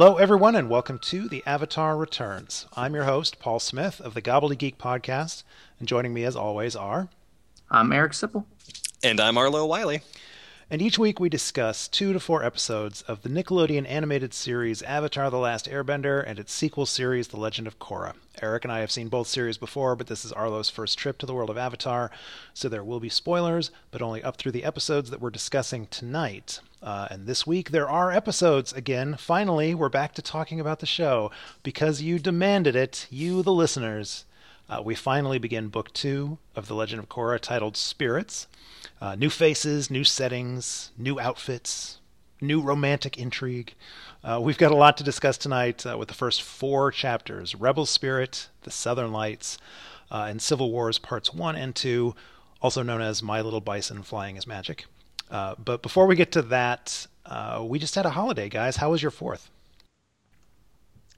Hello, everyone, and welcome to The Avatar Returns. I'm your host, Paul Smith of the Gobbledygook Podcast, and joining me, as always, are. I'm Eric Sipple. And I'm Arlo Wiley. And each week we discuss two to four episodes of the Nickelodeon animated series Avatar The Last Airbender and its sequel series, The Legend of Korra. Eric and I have seen both series before, but this is Arlo's first trip to the world of Avatar, so there will be spoilers, but only up through the episodes that we're discussing tonight. Uh, and this week there are episodes again. Finally, we're back to talking about the show because you demanded it, you, the listeners. Uh, we finally begin book two of The Legend of Korra titled Spirits. Uh, new faces, new settings, new outfits, new romantic intrigue. Uh, we've got a lot to discuss tonight uh, with the first four chapters Rebel Spirit, The Southern Lights, uh, and Civil Wars Parts 1 and 2, also known as My Little Bison Flying is Magic. Uh, but before we get to that, uh, we just had a holiday, guys. How was your fourth?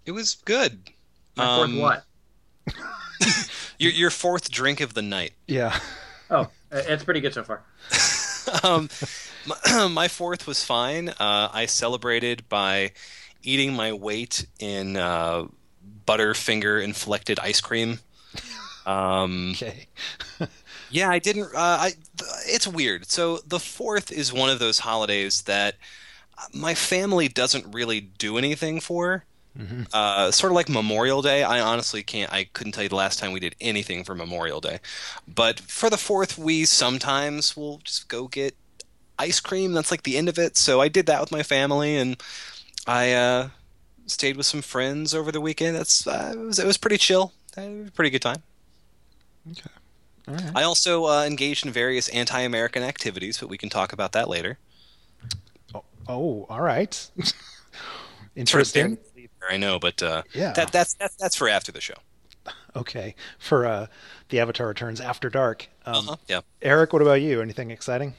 It was good. My fourth Um, what? Your your fourth drink of the night. Yeah. Oh, it's pretty good so far. Um, my, my fourth was fine. Uh, I celebrated by eating my weight in uh, Butterfinger inflected ice cream. Um, Okay. Yeah, I didn't. Uh, I. th- It's weird. So the fourth is one of those holidays that my family doesn't really do anything for. Uh, sort of like Memorial Day. I honestly can't. I couldn't tell you the last time we did anything for Memorial Day. But for the fourth, we sometimes will just go get ice cream. That's like the end of it. So I did that with my family, and I uh, stayed with some friends over the weekend. That's uh, it was it was pretty chill. It was a pretty good time. Okay. All right. I also uh, engaged in various anti-American activities, but we can talk about that later. Oh, oh, all right. Interesting. buried the lead there, I know, but uh, Yeah. that, that's that's that's for after the show. Okay. For uh, the Avatar Returns After Dark. Um, Uh-huh. Yeah. Eric, what about you? Anything exciting?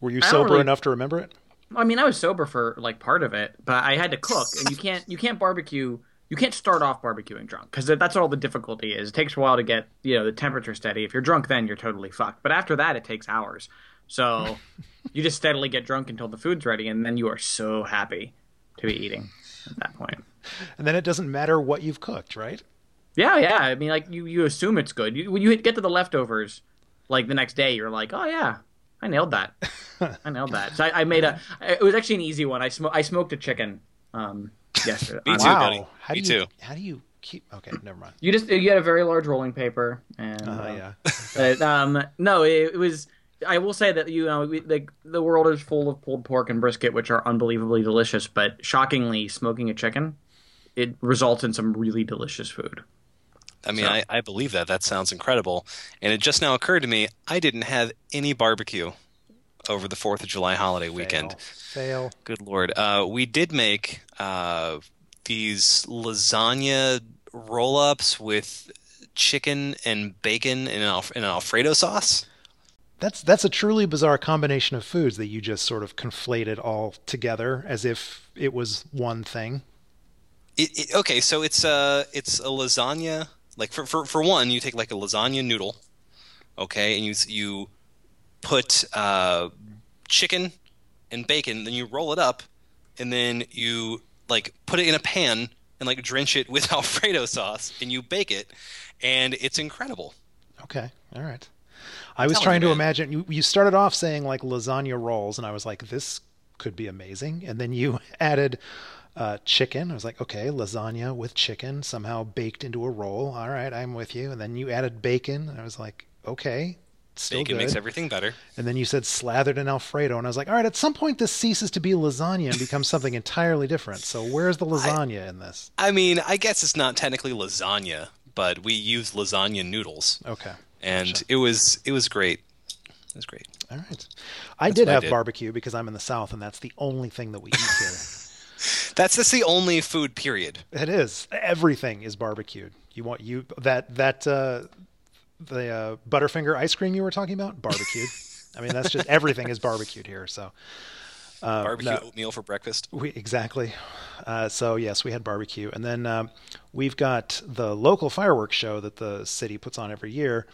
Were you I sober really- enough to remember it? I mean, I was sober for like part of it, but I had to cook, and you can't you can't barbecue. You can't start off barbecuing drunk because that's all the difficulty is. It takes a while to get you know the temperature steady. If you're drunk, then you're totally fucked. But after that, it takes hours. So you just steadily get drunk until the food's ready, and then you are so happy to be eating at that point. And then it doesn't matter what you've cooked, right? Yeah, yeah. I mean, like you, you assume it's good. You, when you get to the leftovers, like the next day, you're like, oh yeah, I nailed that. I nailed that. So I, I made a. It was actually an easy one. I sm- I smoked a chicken. Um, yesterday. Me too, wow. buddy. How do Me you, too. How do you keep? Okay, never mind. You just you had a very large rolling paper, and Uh, uh, yeah. but, um, no, it, it was. I will say that you know we, the the world is full of pulled pork and brisket, which are unbelievably delicious. But shockingly, smoking a chicken, it results in some really delicious food. I mean, So- I, I believe that. That sounds incredible. And it just now occurred to me, I didn't have any barbecue over the Fourth of July holiday weekend. Fail. Good lord. Uh, we did make uh, these lasagna roll-ups with chicken and bacon in an, an Alfredo sauce. That's that's a truly bizarre combination of foods that you just sort of conflated all together as if it was one thing. It, it, okay, so it's a it's a lasagna. Like for, for for one, you take like a lasagna noodle, okay, and you you put uh, chicken and bacon, then you roll it up, and then you like put it in a pan and like drench it with Alfredo sauce, and you bake it, and it's incredible. Okay. All right. I was telling trying to imagine you you started off saying like lasagna rolls and I was like this could be amazing and then you added uh, chicken. I was like, okay, lasagna with chicken somehow baked into a roll. All right, I'm with you. And then you added bacon. And I was like, okay, still Bacon good. makes everything better. And then you said slathered in Alfredo, and I was like, all right, at some point this ceases to be lasagna and becomes something entirely different. So where's the lasagna in this? I mean, I guess it's not technically lasagna, but we use lasagna noodles, Okay, and Gotcha. it was it was great. It was great. all right. I That's did what I have did. barbecue because I'm in the South, and that's the only thing that we eat here. That's that's the only food. Period. it is everything is barbecued. You want you that that uh, the uh, Butterfinger ice cream you were talking about barbecued. I mean, that's just everything is barbecued here. So uh, Barbecue no. oatmeal for breakfast. We exactly. Uh, so yes, we had barbecue, and then um, we've got the local fireworks show that the city puts on every year.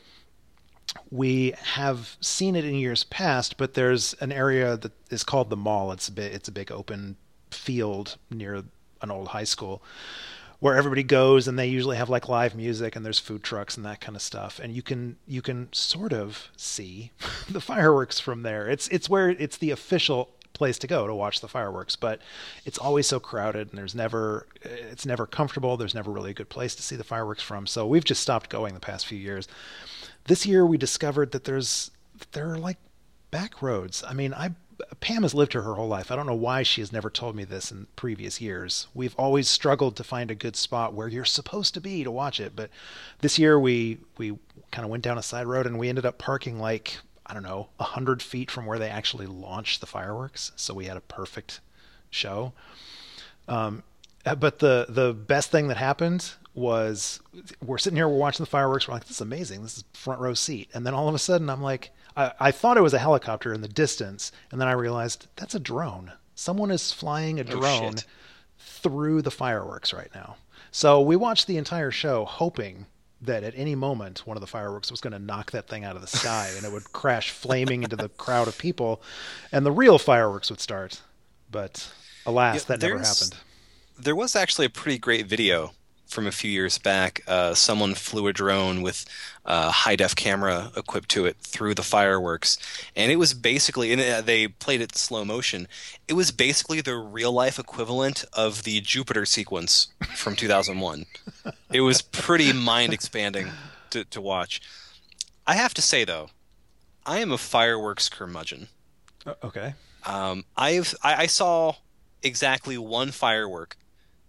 We have seen it in years past, but there's an area that is called the mall. It's a bit, it's a big open field near an old high school where everybody goes and they usually have like live music and there's food trucks and that kind of stuff and you can you can sort of see the fireworks from there. It's it's where it's the official place to go to watch the fireworks but it's always so crowded and there's never it's never comfortable. There's never really a good place to see the fireworks from. So we've just stopped going the past few years. This year we discovered that there's there are like back roads. I mean i Pam has lived here her whole life. I don't know why she has never told me this in previous years. We've always struggled to find a good spot where you're supposed to be to watch it, but this year we we kind of went down a side road and we ended up parking like I don't know a hundred feet from where they actually launched the fireworks. So we had a perfect show. Um, Uh, but the the best thing that happened was we're sitting here, we're watching the fireworks. We're like, this is amazing. This is front row seat. And then all of a sudden, I'm like, I, I thought it was a helicopter in the distance, and then I realized that's a drone. Someone is flying a Oh, drone shit. through the fireworks right now. So we watched the entire show hoping that at any moment one of the fireworks was going to knock that thing out of the sky and it would crash flaming into the crowd of people and the real fireworks would start. But alas, Yeah, that never happened. There was actually a pretty great video from a few years back. Uh, someone flew a drone with a high def camera equipped to it through the fireworks, and it was basically, and uh, they played it slow motion. It was basically the real life equivalent of the Jupiter sequence from 2001. it was pretty mind expanding to, to watch. I have to say though, I am a fireworks curmudgeon. Uh, okay. Um, I've I, I saw exactly one firework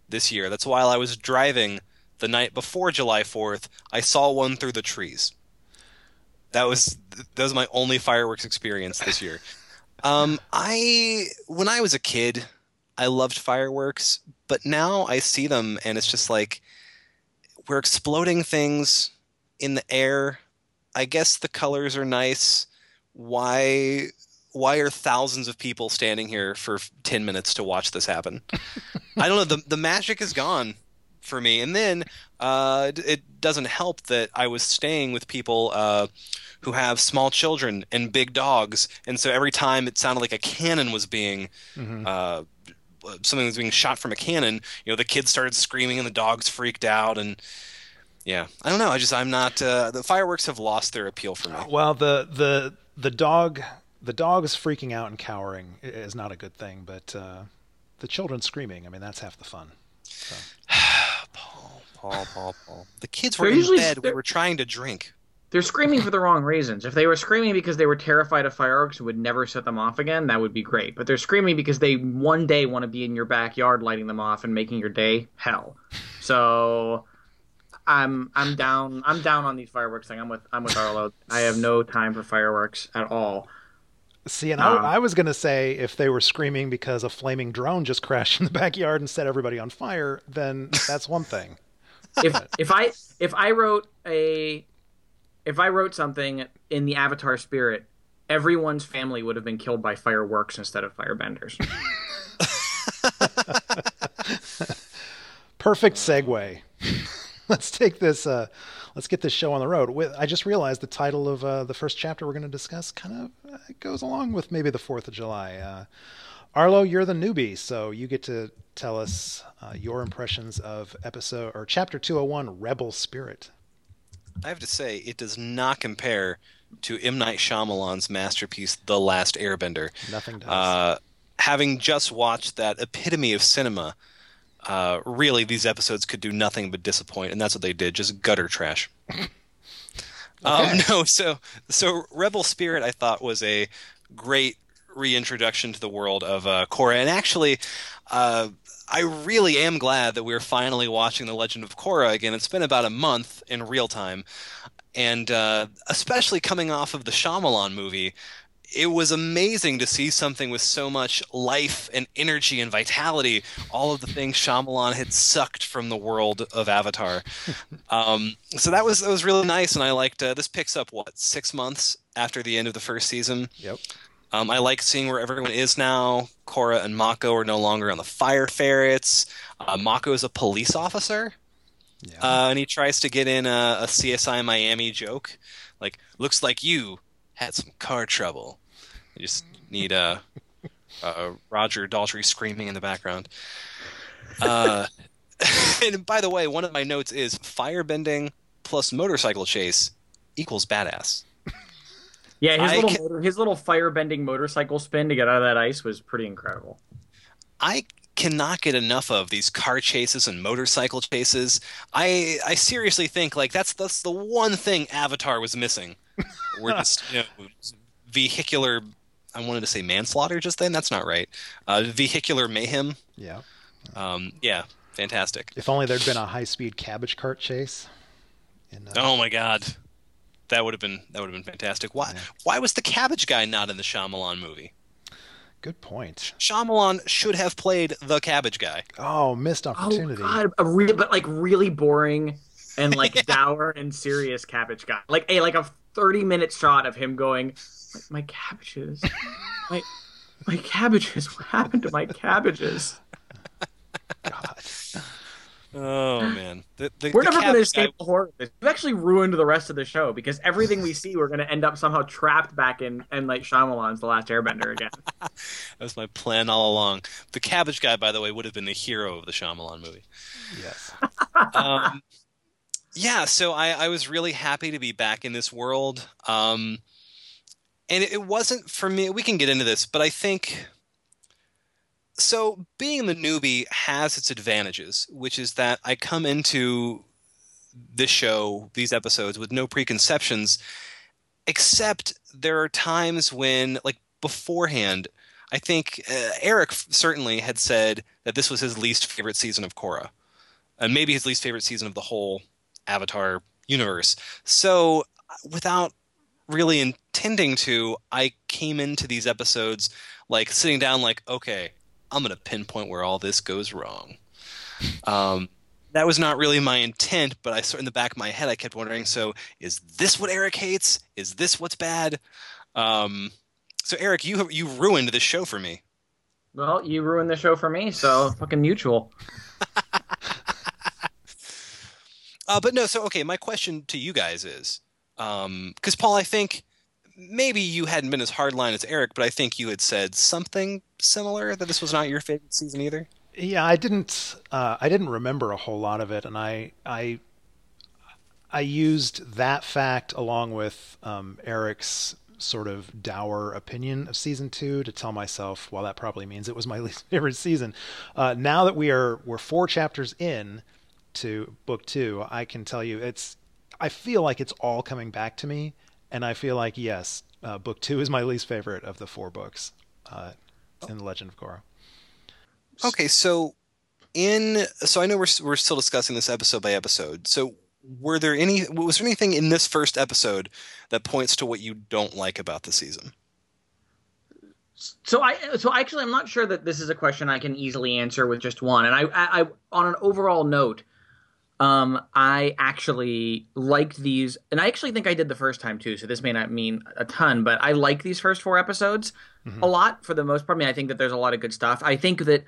this year. That's while I was driving the night before July Fourth. I saw one through the trees. That was that was my only fireworks experience this year. Um, I when I was a kid, I loved fireworks, but now I see them and it's just like we're exploding things in the air. I guess the colors are nice. Why why are thousands of people standing here for 10 minutes to watch this happen? I don't know. The, the magic is gone for me. And then uh, it, doesn't help that I was staying with people uh, who have small children and big dogs. And so every time it sounded like a cannon was being. Uh, something was being shot from a cannon, you know, the kids started screaming and the dogs freaked out and yeah, I don't know. I just I'm not. Uh, the fireworks have lost their appeal for me. Well, the the the dog the dog is freaking out and cowering is not a good thing, but uh, the children screaming, I mean, that's half the fun. Paul, Paul, Paul, Paul. The kids They're were in usually- bed. We were trying to drink. They're screaming for the wrong reasons. If they were screaming because they were terrified of fireworks and would never set them off again, that would be great. But they're screaming because they one day want to be in your backyard lighting them off and making your day hell. So I'm I'm down I'm down on these fireworks thing. I'm with I'm with Arlo. I have no time for fireworks at all. See, and Um, I, I was going to say if they were screaming because a flaming drone just crashed in the backyard and set everybody on fire, then that's one thing. If if I if I wrote a if I wrote something in the Avatar spirit, everyone's family would have been killed by fireworks instead of firebenders. Perfect segue. let's take this. Uh, let's get this show on the road. With, I just realized the title of uh, the first chapter we're going to discuss kind of uh, goes along with maybe the Fourth of July. Uh, Arlo, you're the newbie, so you get to tell us uh, your impressions of episode or chapter 201, Rebel Spirit. I have to say, it does not compare to M Night Shyamalan's masterpiece, The Last Airbender. Nothing does. Uh, having just watched that epitome of cinema, uh, really these episodes could do nothing but disappoint, and that's what they did, just gutter trash. Um, no, so so Rebel Spirit I thought was a great reintroduction to the world of uh, Korra, and actually, uh, I really am glad that we're finally watching The Legend of Korra again. It's been about a month in real time, and uh, especially coming off of the Shyamalan movie, it was amazing to see something with so much life and energy and vitality. All of the things Shyamalan had sucked from the world of Avatar. um, so that was that was really nice, and I liked. Uh, this picks up what six months after the end of the first season. yep. Um, I like seeing where everyone is now. Korra and Mako are no longer on the fire ferrets. Uh, Mako is a police officer, Yeah. uh, and he tries to get in a, a CSI Miami joke, like "Looks like you had some car trouble." You just need a, uh, Roger Daltrey screaming in the background. Uh, and by the way, one of my notes is firebending plus motorcycle chase equals badass. Yeah, his I little can- motor, his little firebending motorcycle spin to get out of that ice was pretty incredible. I cannot get enough of these car chases and motorcycle chases. I I seriously think like that's that's the one thing Avatar was missing. We're just you know, vehicular. I wanted to say manslaughter just then. That's not right. Uh, vehicular mayhem. Yeah. Um, yeah, fantastic. If only there'd been a high-speed cabbage cart chase. In, uh, Oh my god, that would have been that would have been fantastic. Why why was the Cabbage Guy not in the Shyamalan movie? Good point. Shyamalan should have played the Cabbage Guy. Oh, missed opportunity. Oh god, a real but like really boring and like dour and serious cabbage guy. Like a like a thirty minute shot of him going, my, my cabbages, my my cabbages. What happened to my cabbages? God. Oh man, the, the, We're the never going to Cabbage escape the horror. of this. We've actually ruined the rest of the show because everything we see, we're going to end up somehow trapped back in and like Shyamalan's The Last Airbender again. That was my plan all along. The Cabbage Guy, by the way, would have been the hero of the Shyamalan movie. Yes. Um, yeah, so I, I was really happy to be back in this world. Um, and it, wasn't for me. We can get into this, but I think so. Being the newbie has its advantages, which is that I come into this show, these episodes, with no preconceptions, except there are times when, like beforehand, I think uh, Eric certainly had said that this was his least favorite season of Korra, and maybe his least favorite season of the whole Avatar universe. So, without really intending to, I came into these episodes like sitting down, like, okay, I'm going to pinpoint where all this goes wrong. Um, that was not really my intent, but I sort in the back of my head, I kept wondering, so is this what Eric hates? Is this what's bad? Um, so Eric, you you ruined the show for me. Well, you ruined the show for me, so fucking mutual. Uh, but no, so okay, my question to you guys is, because Paul, I think maybe you hadn't been as hardline as Eric, but I think you had said something similar that this was not your favorite season either. Yeah, I didn't. Uh, I didn't remember a whole lot of it, and I, I, I used that fact along with um, Eric's sort of dour opinion of season two to tell myself, well, that probably means it was my least favorite season. Uh, now that we are we're four chapters in to book two, I can tell you it's. I feel like it's all coming back to me, and I feel like yes, uh, book two is my least favorite of the four books uh, in the Legend of Korra. Okay, so in so I know we're we're still discussing this episode by episode. So were there any was there anything in this first episode that points to what you don't like about the season? So I so actually I'm not sure that this is a question I can easily answer with just one. And I I, I on an overall note, um, I actually liked these, and I actually think I did the first time too. So this may not mean a ton, but I like these first four episodes a lot for the most part. I mean, I think that there's a lot of good stuff. I think that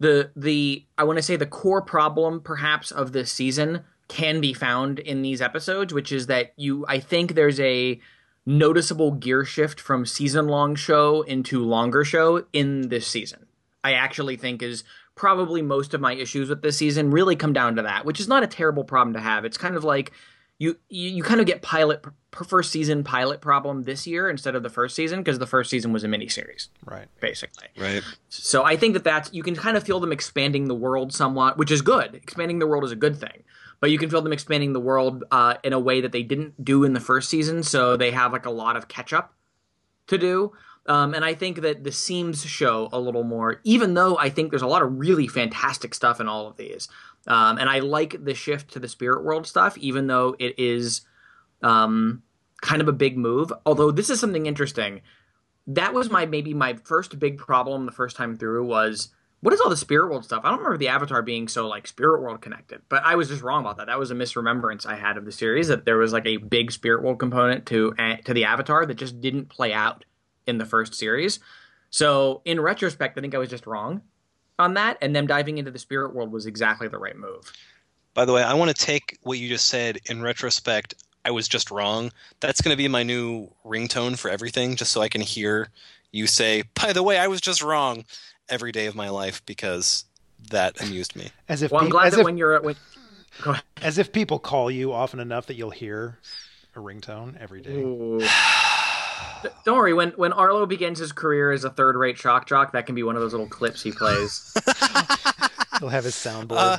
the the I want to say the core problem perhaps of this season can be found in these episodes, which is that you I think there's a noticeable gear shift from season long show into longer show in this season. I actually think is probably most of my issues with this season really come down to that, which is not a terrible problem to have. It's kind of like you you, you kind of get pilot first season pilot problem this year instead of the first season because the first season was a miniseries Right. basically. Right. So I think that that's you can kind of feel them expanding the world somewhat, which is good. Expanding the world is a good thing, but you can feel them expanding the world uh, in a way that they didn't do in the first season. So they have like a lot of catch up to do. Um, and I think that the seams show a little more, even though I think there's a lot of really fantastic stuff in all of these. Um, and I like the shift to the spirit world stuff, even though it is um, kind of a big move. Although this is something interesting. That was my maybe my first big problem the first time through was what is all the spirit world stuff? I don't remember the Avatar being so like spirit world connected, but I was just wrong about that. That was a misremembrance I had of the series that there was like a big spirit world component to uh, to the Avatar that just didn't play out in the first series. So in retrospect, I think I was just wrong on that, and them diving into the spirit world was exactly the right move. By the way, I want to take what you just said in retrospect. I was just wrong. That's going to be my new ringtone for everything, just so I can hear you say, by the way, I was just wrong every day of my life because that amused me. As if Well, I'm glad as that if, when you're uh, when, go ahead. as if people call you often enough that you'll hear a ringtone every day. Ooh. D- Don't worry. When when Arlo begins his career as a third-rate shock jock, that can be one of those little clips he plays. He'll have his soundboard. Uh,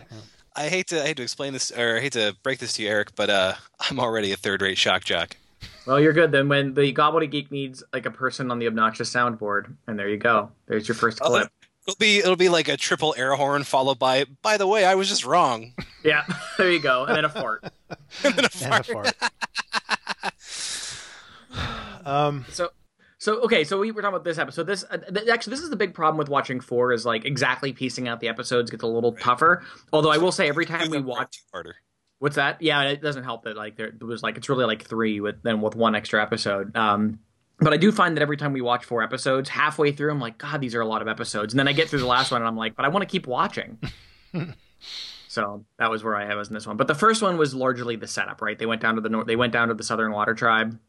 I hate to I hate to explain this or I hate to break this to you, Eric, but uh, I'm already a third rate shock jock. well, you're good then. When the Gobbledygook needs like a person on the obnoxious soundboard, and there you go. There's your first Oh, clip. It'll be it'll be like a triple air horn followed by by the way, I was just wrong. Yeah, there you go, and then a fart. and then a And a fart. Fart. um, So, so okay, so we were talking about this episode. This uh, th- actually, this is the big problem with watching four is like exactly piecing out the episodes gets a little tougher. Although I will say, every time we watch, harder. what's that? Yeah, it doesn't help that like there it was like it's really like three with then with one extra episode. Um, but I do find that every time we watch four episodes, halfway through, I'm like, God, these are a lot of episodes. And then I get through the last one, and I'm like, but I want to keep watching. so that was where I was in this one. But the first one was largely the setup, right? They went down to the north. They went down to the Southern Water Tribe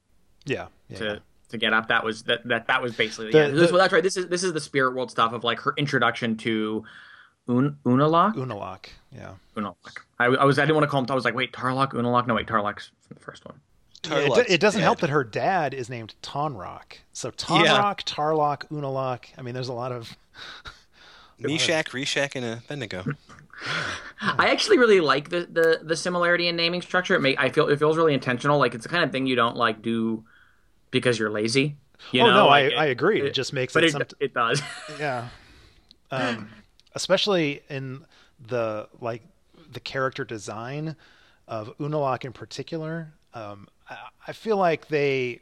yeah, yeah, to yeah. to get up. That was that that that was basically The- yeah. This, the- well, that's right. This is this is the spirit world stuff of like her introduction to Un, Unalaq. Unalaq. Yeah. Unalaq. I, I was I didn't want to call him. I was like, wait, Tarlok, Unalaq. No, wait, Tarlok's from the first one. Yeah, it, it doesn't help that her dad is named Tonraq. So Tonraq, Tarlok, Unalaq. I mean, there's a lot of. Meshach, Reshach, and Abednego. I actually really like the, the the similarity in naming structure. It may I feel it feels really intentional. Like it's the kind of thing you don't like do because you're lazy. You oh know? no, Like, I, I agree. It, it- just makes but it, it, some, it does. yeah. Um, especially in the like the character design of Unalaq in particular. Um, I, I feel like they,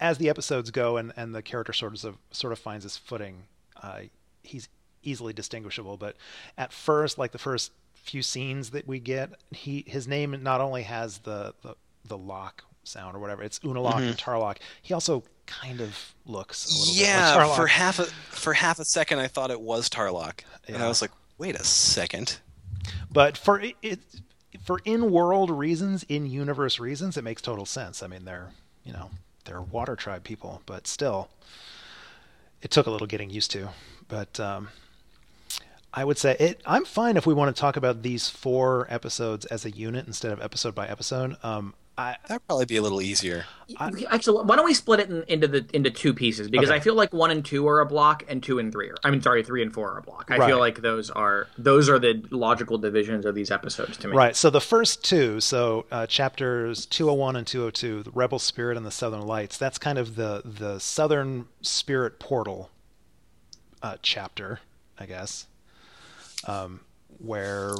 as the episodes go and, and the character sort of sort of finds his footing, uh, he's easily distinguishable. But at first, like the first few scenes that we get, he his name not only has the the, the lock sound or whatever, it's Unalaq and Tarlok. He also kind of looks a little Yeah, bit like Tarlok. for half a for half a second I thought it was Tarlok, and I was like, wait a second. but for it, it for in-world reasons in-universe reasons it makes total sense. I mean they're you know they're water tribe people but still it took a little getting used to. But um i would say it i'm fine if we want to talk about these four episodes as a unit instead of episode by episode. Um i That'd probably be a little easier. Actually, why don't we split it in, into the into two pieces? Because Okay. I feel like one and two are a block, and two and three are. I mean, sorry, three and four are a block. I Right. feel like those are those are the logical divisions of these episodes to me. Right. So the first two, so uh, chapters 201 and 202, the Rebel Spirit and the Southern Lights, that's kind of the the Southern Spirit portal uh, chapter, I guess, um, where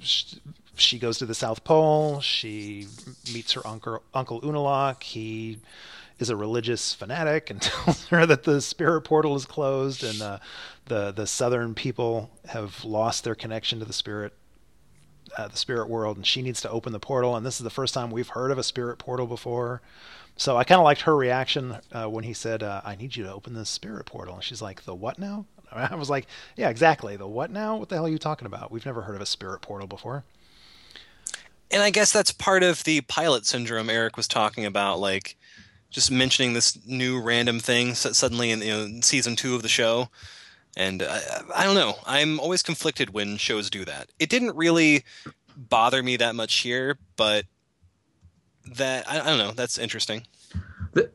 sh- she goes to the South Pole. She meets her uncle, Uncle Unalaq. He is a religious fanatic and tells her that the spirit portal is closed and uh, the the Southern people have lost their connection to the spirit uh, the spirit world, and she needs to open the portal. And this is the first time we've heard of a spirit portal before. So I kind of liked her reaction uh, when he said, uh, "I need you to open the spirit portal," and she's like, "The what now?" I was like, "Yeah, exactly. The what now? What the hell are you talking about? We've never heard of a spirit portal before." And I guess that's part of the pilot syndrome Eric was talking about, like just mentioning this new random thing suddenly in, you know, season two of the show. And I, I don't know. I'm always conflicted when shows do that. It didn't really bother me that much here, but that I, I don't know. That's interesting.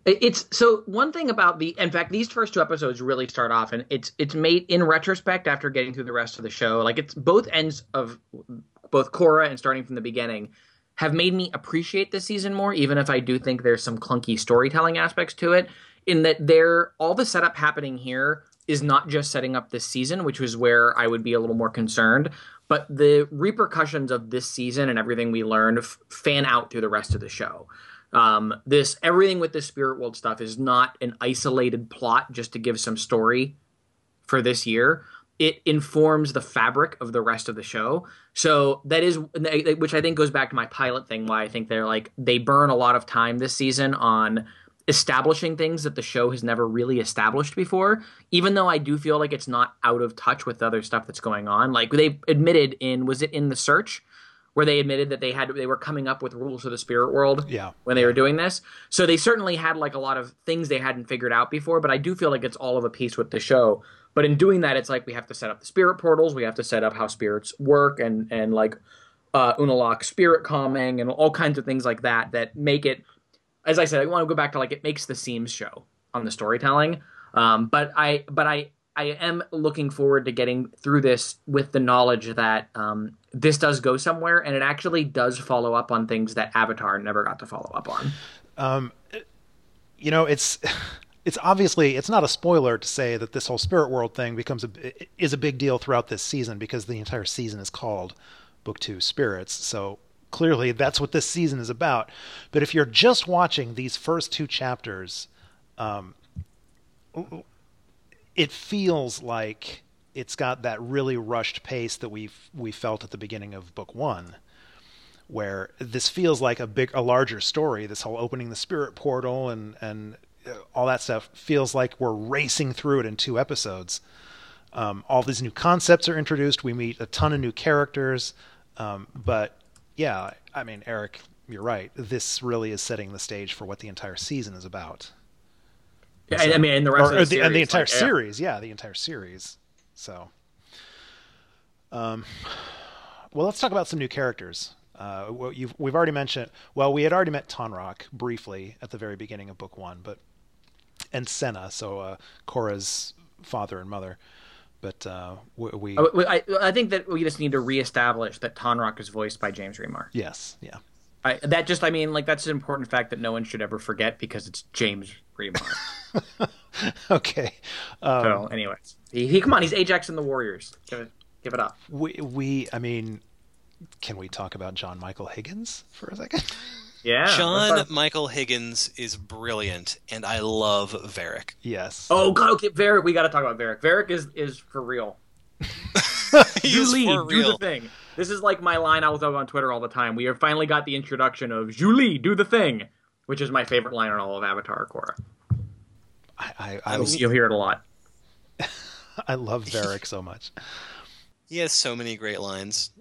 It's so one thing about the. In fact, these first two episodes really start off, and it's it's made in retrospect after getting through the rest of the show. Like it's both ends of both Korra and starting from the beginning have made me appreciate this season more, even if I do think there's some clunky storytelling aspects to it. In that, there all the setup happening here is not just setting up this season, which was where I would be a little more concerned, but the repercussions of this season and everything we learned f- fan out through the rest of the show. Um, this everything with the spirit world stuff is not an isolated plot just to give some story for this year. It informs the fabric of the rest of the show. So that is, which I think goes back to my pilot thing. Why I think they're like they burn a lot of time this season on establishing things that the show has never really established before. Even though I do feel like it's not out of touch with the other stuff that's going on. Like they admitted in was it in the search where they admitted that they had they were coming up with rules for the spirit world Yeah. when they were doing this. So they certainly had like a lot of things they hadn't figured out before, but I do feel like it's all of a piece with the show. But in doing that, it's like we have to set up the spirit portals, we have to set up how spirits work, and and like uh, Unalaq spirit calming and all kinds of things like that that make it. As I said, I want to go back to like it makes the seams show on the storytelling. Um, but I but I I am looking forward to getting through this with the knowledge that um, this does go somewhere, and it actually does follow up on things that Avatar never got to follow up on. you know it's it's obviously it's not a spoiler to say that this whole spirit world thing becomes a is a big deal throughout this season because the entire season is called book 2 spirits so clearly that's what this season is about but if you're just watching these first two chapters um it feels like it's got that really rushed pace that we we felt at the beginning of book 1 where this feels like a big a larger story. This whole opening the spirit portal and and uh, all that stuff feels like we're racing through it in two episodes. Um, all these new concepts are introduced. We meet a ton of new characters. Um, but yeah i mean eric you're right. This really is setting the stage for what the entire season is about Yeah, I mean, and the rest or, of the, or and the entire like, series yeah the entire series so um well let's talk about some new characters uh, well, you've, we've already mentioned. Well, we had already met Tonraq briefly at the very beginning of book one, but and Senna, so uh, Korra's father and mother. But uh, we, we I, I, I think that we just need to reestablish that Tonraq is voiced by James Remar. yes, yeah, I, that just, I mean, like that's an important fact that no one should ever forget because it's James Remar. okay. Um, so, anyways, he, he come on, he's Ajax and the Warriors. Give it, give it up. we we I mean, can we talk about John Michael Higgins for a second? Yeah, John let's Michael Higgins is brilliant, and I love Varrick. yes. Oh God, okay, Varrick. We got to talk about Varrick. Varrick is is for real. He You is lead, for do the thing. This is like my line I was up on Twitter all the time. We have finally got the introduction of Zhu Li, do the thing, which is my favorite line on all of Avatar Korra. I I, I, You'll, you'll hear it a lot. I love Varrick so much. He has so many great lines.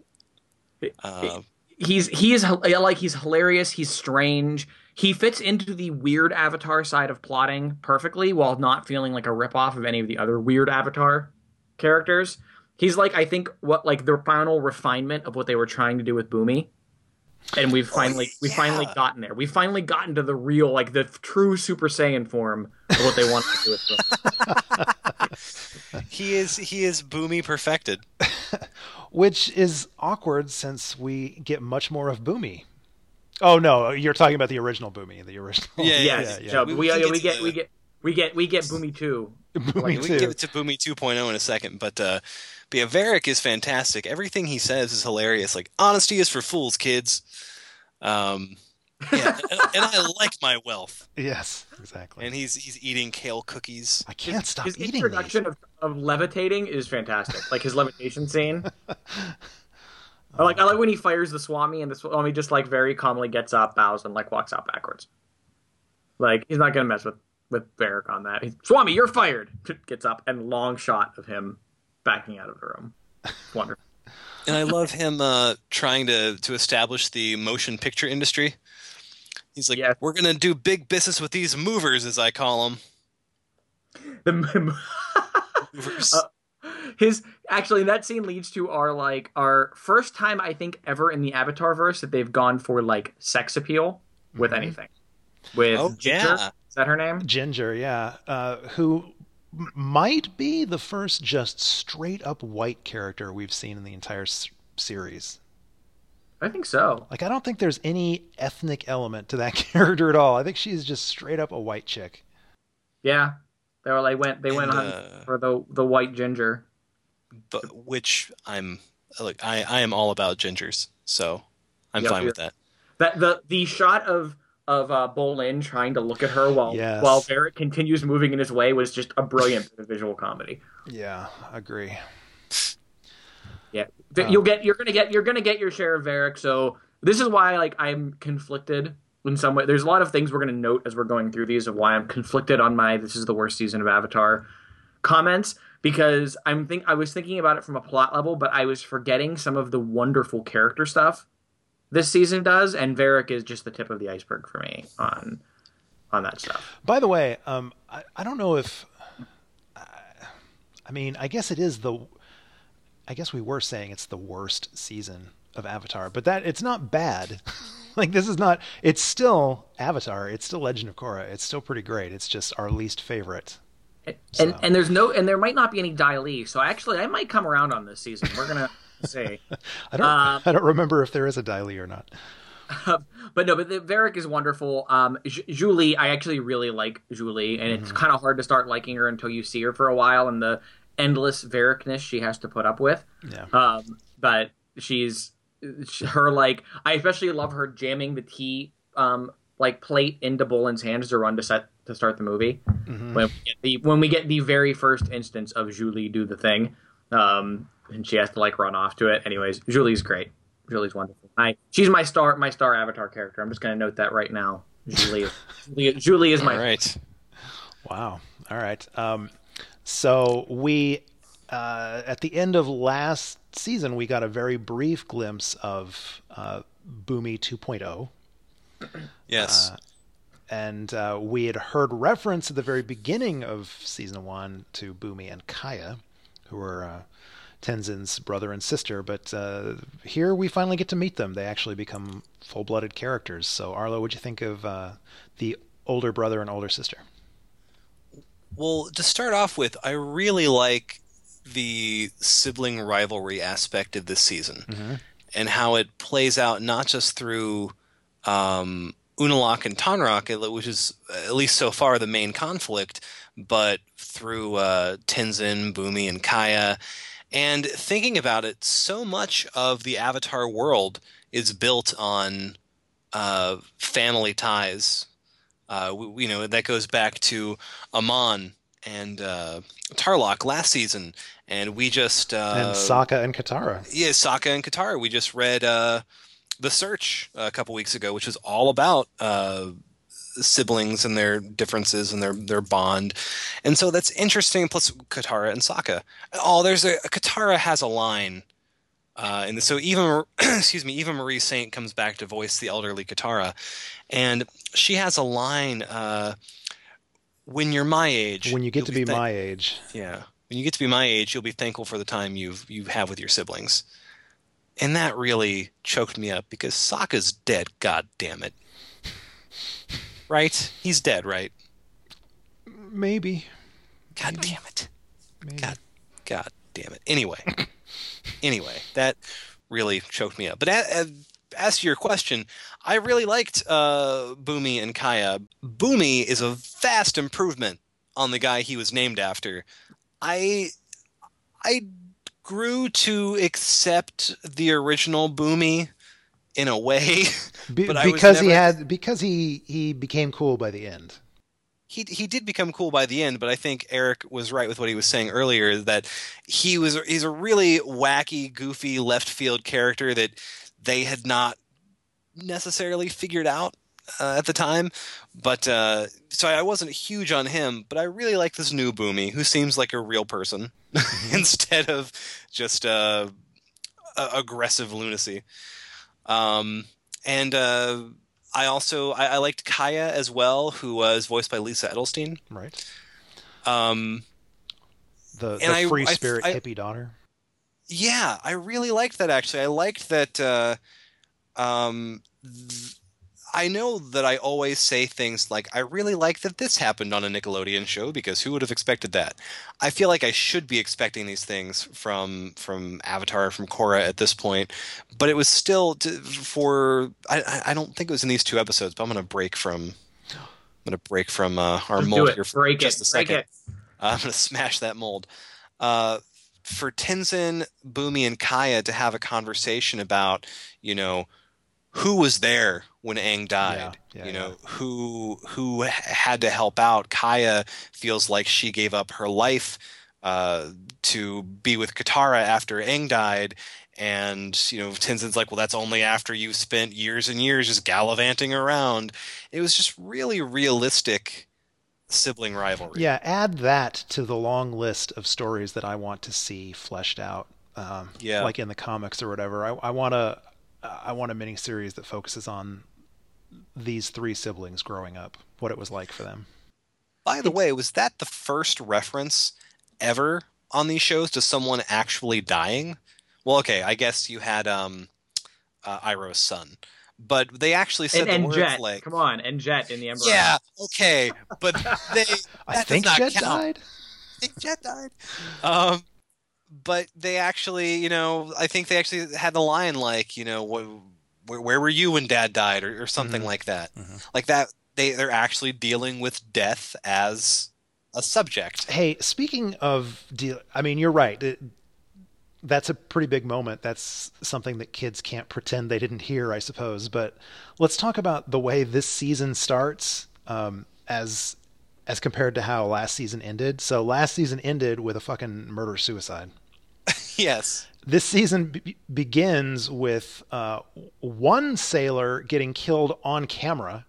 Uh, He's he is like he's hilarious. He's strange. He fits into the weird Avatar side of plotting perfectly, while not feeling like a ripoff of any of the other weird Avatar characters. He's like I think what like the final refinement of what they were trying to do with Bumi. And we've finally we've finally gotten there. We've finally gotten to the real like the true Super Saiyan form of what they want to do with Bumi. he is he is Bumi perfected. Which is awkward since we get much more of Bumi. Oh no, you're talking about the original Bumi, the original. Yeah, yeah, yes, yeah. no, We- we we, can we, get get, we get we get we get Bumi too. Bumi we too. can give it to Bumi 2.0 in a second, but uh, but yeah, Varrick is fantastic. Everything he says is hilarious. Like honesty is for fools, kids. Um, yeah, and, and I like my wealth. Yes, exactly. And he's he's eating kale cookies. I can't stop his eating introduction these. of, of levitating is fantastic. Like his levitation scene. I like I like when he fires the Swami and the Swami just like very calmly gets up, bows, and like walks out backwards. Like he's not gonna mess with with Varrick on that. He's, Swami, you're fired. Gets up and long shot of him backing out of the room. Wonderful. And I love him uh, trying to to establish the motion picture industry. He's like, Yes. we're gonna do big business with these movers, as I call them. The Movers. Uh, his actually that scene leads to our like our first time I think ever in the Avatar verse that they've gone for like sex appeal with Mhm. anything. With Oh, Ginger, yeah. is that her name? Ginger, yeah, uh, who m- might be the first just straight up white character we've seen in the entire s- series. I think so. Like, I don't think there's any ethnic element to that character at all. I think she's just straight up a white chick. Yeah, they were like went they went And, on uh, for the the white ginger. but which I'm look, I I am all about gingers, so I'm Yep, fine with that. That the the shot of of uh, Bolin trying to look at her while Yes. while Varrick continues moving in his way was just a brilliant bit of visual comedy. Yeah, agree. Yeah, Um, you'll get you're gonna get you're gonna get your share of Varrick. So this is why like I'm conflicted in some way. There's a lot of things we're gonna note as we're going through these of why I'm conflicted on my this is the worst season of Avatar comments because I'm think I was thinking about it from a plot level, but I was forgetting some of the wonderful character stuff this season does, and Varrick is just the tip of the iceberg for me on on that stuff. By the way, um, I, I don't know if I mean I guess it is the I guess we were saying it's the worst season of Avatar, but that it's not bad. like this is not it's still Avatar, it's still Legend of Korra. It's still pretty great. It's just our least favorite. And, so. and there's no and there might not be any Dai Li, so actually I might come around on this season. We're gonna see. I don't um, I don't remember if there is a Dai or not. but no, but the Varrick is wonderful. Um, Zhu Li, I actually really like Zhu Li, and mm-hmm. it's kind of hard to start liking her until you see her for a while and the endless Varrickness she has to put up with. Yeah. Um, but she's her like I especially love her jamming the tea um like plate into Bolin's hands to run to set to start the movie. Mm-hmm. When we get the when we get the very first instance of Zhu Li do the thing, um, and she has to like run off to it. Anyways, Zhu Li's great. Zhu Li's wonderful. I she's my star my star avatar character. I'm just gonna note that right now. Zhu Li, Zhu Li, Zhu Li is my All right. Wow. All right. Um, so we uh, at the end of last season, we got a very brief glimpse of uh, Bumi 2.0. Yes. Uh, and uh, we had heard reference at the very beginning of season one to Bumi and Kya, who were uh, Tenzin's brother and sister. But uh, here we finally get to meet them. They actually become full blooded characters. So, Arlo, what'd you think of uh, the older brother and older sister? Well, to start off with, I really like the sibling rivalry aspect of this season mm-hmm. and how it plays out not just through um, Unalaq and Tonraq, which is at least so far the main conflict, but through uh, Tenzin, Bumi, and Kya. And thinking about it, so much of the Avatar world is built on uh, family ties. Uh, we, you know that goes back to Amon and uh, Tarlok last season, and we just uh, and Sokka and Katara. Yeah, Sokka and Katara. We just read uh, the Search a couple weeks ago, which was all about uh, siblings and their differences and their their bond, and so that's interesting. Plus Katara and Sokka. Oh, there's a, Katara has a line. Uh, and so even excuse me, even Marie Saint comes back to voice the elderly Katara, and she has a line. Uh, when you're my age, when you get to be, be th- my age, yeah, when you get to be my age, you'll be thankful for the time you've you have with your siblings. And that really choked me up because Sokka's dead. God damn it! Right? He's dead, right? Maybe. God damn it! Maybe. God, God damn it! Anyway, anyway, that really choked me up. But as, as to your question, I really liked uh, Bumi and Kya. Bumi is a vast improvement on the guy he was named after. I I grew to accept the original Bumi in a way, Be- because never... he had because he he became cool by the end. He he did become cool by the end, but I think Eric was right with what he was saying earlier that he was he's a really wacky, goofy left field character that they had not necessarily figured out uh, at the time. But uh, so I wasn't huge on him, but I really like this new Bumi, who seems like a real person mm-hmm. instead of just uh, aggressive lunacy. Um, and uh, I also I, I, liked Kya as well, who was voiced by Lisa Edelstein. Right. Um, the the free I, spirit I, hippie daughter. Yeah, I really liked that. Actually, I liked that. Uh, um, th- I know that I always say things like, I really like that this happened on a Nickelodeon show because who would have expected that? I feel like I should be expecting these things from from Avatar, from Korra at this point, but it was still to, for I, I don't think it was in these two episodes, but I'm going to break from I'm going to break from uh, our mold here for break just it. a second. Break it. Uh, I'm going to smash that mold. Uh, for Tenzin, Bumi, and Kya to have a conversation about, you know, who was there when Aang died. Yeah, yeah, you know, yeah. who who had to help out. Kya feels like she gave up her life uh, to be with Katara after Aang died. And, you know, Tenzin's like, well, that's only after you've spent years and years just gallivanting around. It was just really realistic sibling rivalry. Yeah, add that to the long list of stories that I want to see fleshed out. Um, yeah. Like in the comics or whatever. I, I want to I want a mini series that focuses on these three siblings growing up, what it was like for them. By the way, was that the first reference ever on these shows to someone actually dying? Well, okay, I guess you had um, uh, Iroh's son, but they actually said And, the and words Jet, like, come on, and Jet in the Emperor. "Yeah, okay," but they I think Jet count. died. I think Jet died. Um, but they actually, you know, I think they actually had the line like, you know, wh- where, where were you when Dad died, or, or something Mhm. like that. Mhm. Like that, they they're actually dealing with death as a subject. Hey, speaking of deal, I mean, you're right. It, that's a pretty big moment. That's something that kids can't pretend they didn't hear, I suppose. But let's talk about the way this season starts, um, as as compared to how last season ended. So last season ended with a fucking murder suicide. Yes. This season be- begins with uh, one sailor getting killed on camera,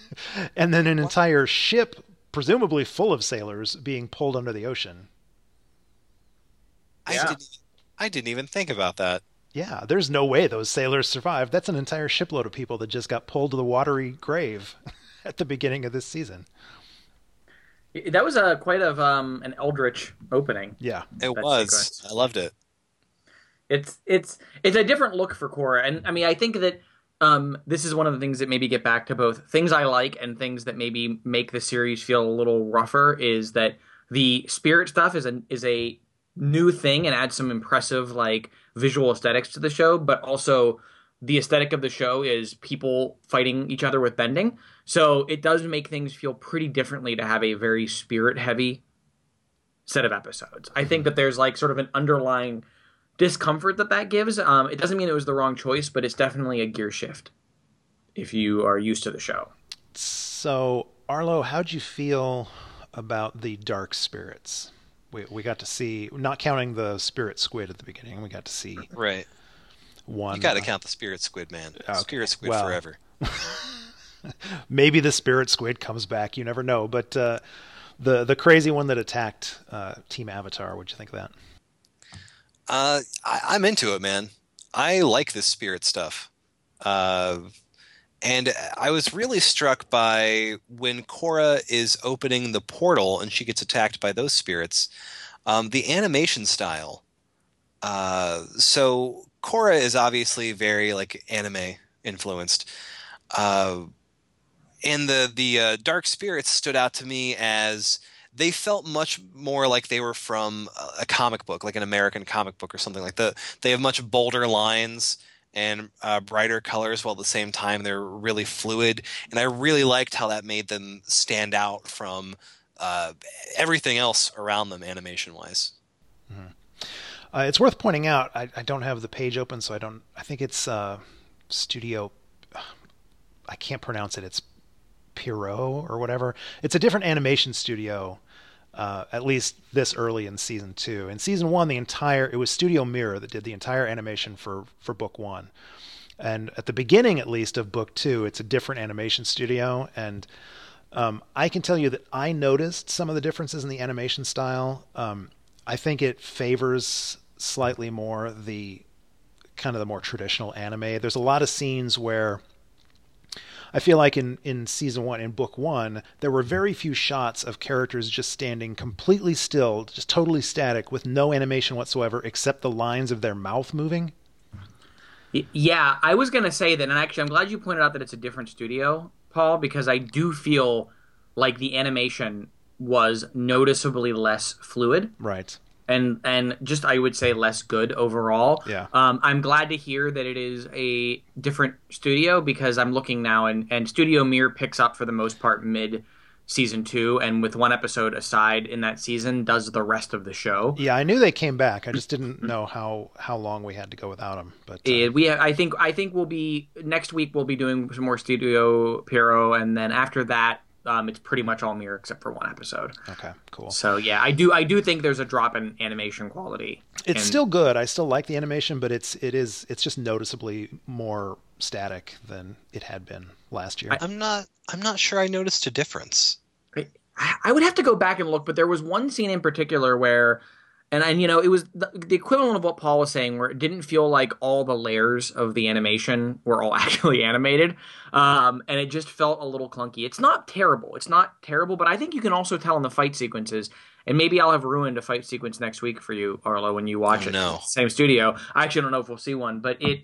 and then an entire ship, presumably full of sailors, being pulled under the ocean. I Yeah. didn't. I didn't even think about that. Yeah, there's no way those sailors survived. That's an entire shipload of people that just got pulled to the watery grave at the beginning of this season. That was a quite of um, an eldritch opening. Yeah. It was. sequence. I loved it. It's it's it's a different look for Korra, and I mean I think that um, this is one of the things that maybe get back to both things I like and things that maybe make the series feel a little rougher. Is that the spirit stuff is a is a new thing and adds some impressive like visual aesthetics to the show, but also the aesthetic of the show is people fighting each other with bending. So it does make things feel pretty differently to have a very spirit heavy set of episodes. I think that there's like sort of an underlying discomfort that that gives. Um, it doesn't mean it was the wrong choice, but it's definitely a gear shift if you are used to the show. So, Arlo, how'd you feel about the dark spirits? We, we got to see, not counting the spirit squid at the beginning, we got to see Right. one. You got to uh, count the Spirit Squid, man. Okay. Spirit Squid Well, forever. maybe the spirit squid comes back. You never know. But uh, the the crazy one that attacked uh, Team Avatar. What'd you think of that? Uh, I, I'm into it, man. I like this spirit stuff. Uh, and I was really struck by when Korra is opening the portal and she gets attacked by those spirits. Um, the animation style. Uh, so Korra is obviously very like anime influenced. Uh, and the the uh, dark spirits stood out to me as they felt much more like they were from a- comic book, like an American comic book or something like that. They have much bolder lines and uh, brighter colors, while at the same time they're really fluid. And I really liked how that made them stand out from uh, everything else around them, animation wise. Uh, it's worth pointing out. I, I don't have the page open, so I don't. I think it's uh, Studio. I can't pronounce it. It's Pierrot or whatever. It's a different animation studio. Uh, at least this early in season two. In season one, the entire it was Studio Mir that did the entire animation for for book one. And at the beginning, at least of book two, it's a different animation studio. And um, I can tell you that I noticed some of the differences in the animation style. Um, I think it favors slightly more the kind of the more traditional anime. There's a lot of scenes where I feel like in, in season one, in book one, there were very few shots of characters just standing completely still, just totally static, with no animation whatsoever, except the lines of their mouth moving. Yeah, I was gonna say that, and actually, I'm glad you pointed out that it's a different studio, Paul, because I do feel like the animation was noticeably less fluid Right. And and just I would say less good overall. Yeah. Um, I'm glad to hear that it is a different studio because I'm looking now and and Studio Mir picks up for the most part mid season two, and with one episode aside in that season, does the rest of the show. Yeah, I knew they came back. I just didn't know how how long we had to go without them. But uh, Eh, we I think I think we'll be next week we'll be doing some more Studio Pierrot and then after that um, it's pretty much all Mir except for one episode. okay, cool. So yeah, I do I do think there's a drop in animation quality. It's And- still good. I still like the animation, but it's it is it's just noticeably more static than it had been last year. I'm not. I'm not sure I noticed a difference. I, I would have to go back and look, but there was one scene in particular where and and you know it was the, the, equivalent of what Paul was saying, where it didn't feel like all the layers of the animation were all actually animated, um, and it just felt a little clunky. It's not terrible, it's not terrible, but I think you can also tell in the fight sequences. And maybe I'll have ruined a fight sequence next week for you, Arlo, when you watch oh, it. No. Same studio. I actually don't know if we'll see one, but it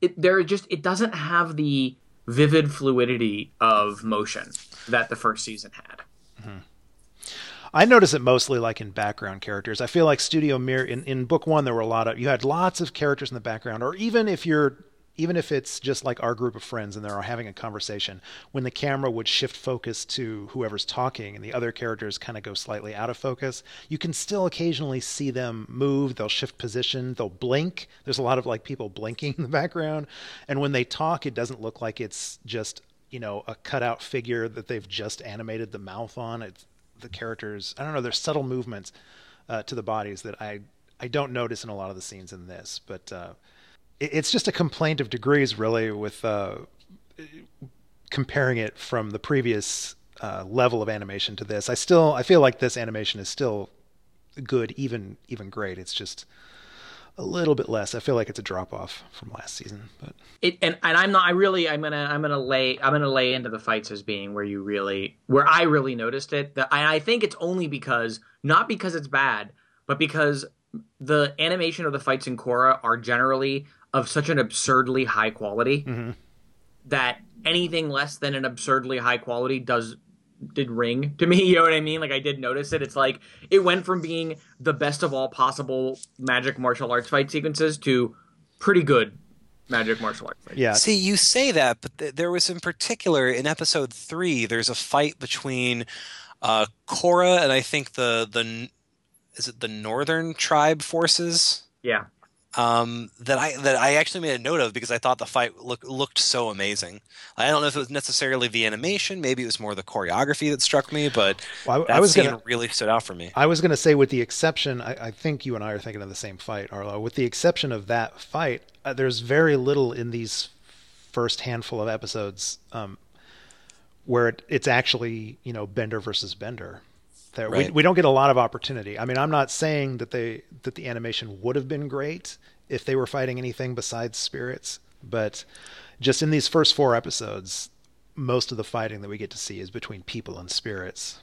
it there just it doesn't have the vivid fluidity of motion that the first season had. I notice it mostly like in background characters. I feel like Studio Mir in, in book one there were a lot of you had lots of characters in the background, or even if you're even if it's just like our group of friends and they're having a conversation, when the camera would shift focus to whoever's talking and the other characters kind of go slightly out of focus, you can still occasionally see them move. They'll shift position. They'll blink. There's a lot of like people blinking in the background. And when they talk, it doesn't look like it's just, you know, a cutout figure that they've just animated the mouth on. It's the characters. I don't know. There's subtle movements uh, to the bodies that I I don't notice in a lot of the scenes in this, but uh, it, it's just a complaint of degrees, really, with uh, comparing it from the previous uh, level of animation to this. I still I feel like this animation is still good, even even great. It's just a little bit less. I feel like it's a drop off from last season, but it and, and I'm not. I really I'm gonna I'm gonna lay I'm gonna lay into the fights as being where you really where I really noticed it. That I, I think it's only because not because it's bad, but because the animation of the fights in Korra are generally of such an absurdly high quality mm-hmm. that anything less than an absurdly high quality does did ring to me. You know what I mean? Like I did notice it. It's like it went from being the best of all possible magic martial arts fight sequences to pretty good magic martial arts fight. Yeah. See, you say that, but th- there was in particular in episode three. There's a fight between uh, Korra and I think the the is it the Northern Tribe forces? Yeah um, that I that I actually made a note of because I thought the fight look, looked so amazing. I don't know if it was necessarily the animation, maybe it was more the choreography that struck me, but well, I, I, was gonna, really stood out for me. I was going to say, with the exception, I, I, think you and I are thinking of the same fight, Arlo. With the exception of that fight, uh, there's very little in these first handful of episodes um, where it, it's actually you know Bender versus Bender. There. Right. We, we don't get a lot of opportunity. I mean, I'm not saying that they that the animation would have been great if they were fighting anything besides spirits, but just in these first four episodes, most of the fighting that we get to see is between people and spirits.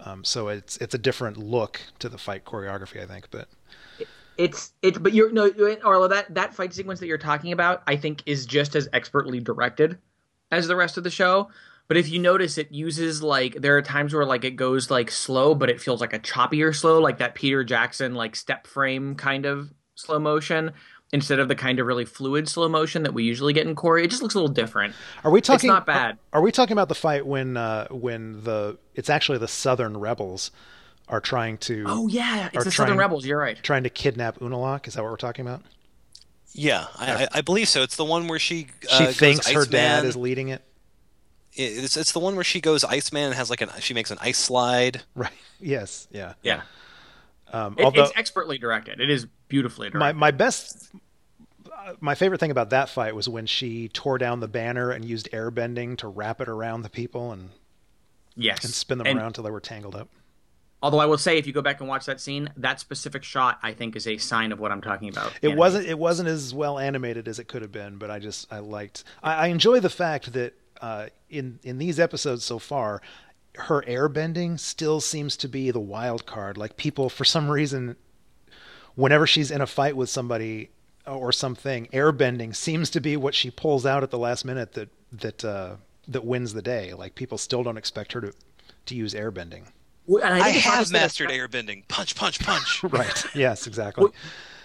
Um, so it's it's a different look to the fight choreography, I think. But it's it's but you're no Arlo that that fight sequence that you're talking about, I think, is just as expertly directed as the rest of the show. But if you notice, it uses like there are times where like it goes like slow, but it feels like a choppier slow, like that Peter Jackson like step frame kind of slow motion instead of the kind of really fluid slow motion that we usually get in Korra. It just looks a little different. Are we talking? It's not bad. Are, are we talking about the fight when uh, when the it's actually the Southern rebels are trying to? Oh yeah, it's the trying, Southern rebels. You're right. Trying to kidnap Unalaq. Is that what we're talking about? Yeah, I, I believe so. It's the one where she uh, she thinks her dad is leading it. It's it's the one where she goes Iceman and has like an she makes an ice slide. Right. Yes. Yeah. Yeah. Um, it, although, it's expertly directed. It is beautifully directed. My my best, uh, my favorite thing about that fight was when she tore down the banner and used air bending to wrap it around the people and yes, and spin them and, around until they were tangled up. Although I will say, if you go back and watch that scene, that specific shot I think is a sign of what I'm talking about. It animated. wasn't it wasn't as well animated as it could have been, but I just I liked I, I enjoy the fact that uh, in in these episodes so far, her airbending still seems to be the wild card. Like people, for some reason, whenever she's in a fight with somebody or something, airbending seems to be what she pulls out at the last minute that that uh, that wins the day. Like people still don't expect her to to use airbending. Well, I, I have mastered airbending. Punch, punch, punch. right. Yes, exactly.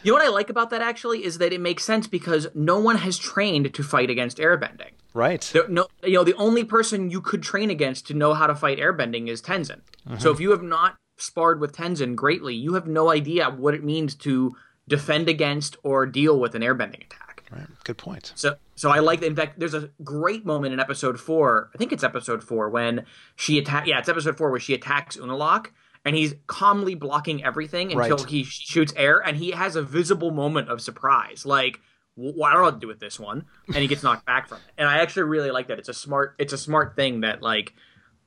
You know what I like about that actually is that it makes sense because no one has trained to fight against airbending. Right. There, no, you know, the only person you could train against to know how to fight airbending is Tenzin. Mm-hmm. So if you have not sparred with Tenzin greatly, you have no idea what it means to defend against or deal with an airbending attack. Right. Good point. So, so I like. In fact, there's a great moment in episode four. I think it's episode four when she attack. Yeah, it's episode four where she attacks Unalaq and he's calmly blocking everything until right. he shoots air, and he has a visible moment of surprise, like well, I don't know what to do with this one, and he gets knocked back from it. And I actually really like that. It's a smart, it's a smart thing that like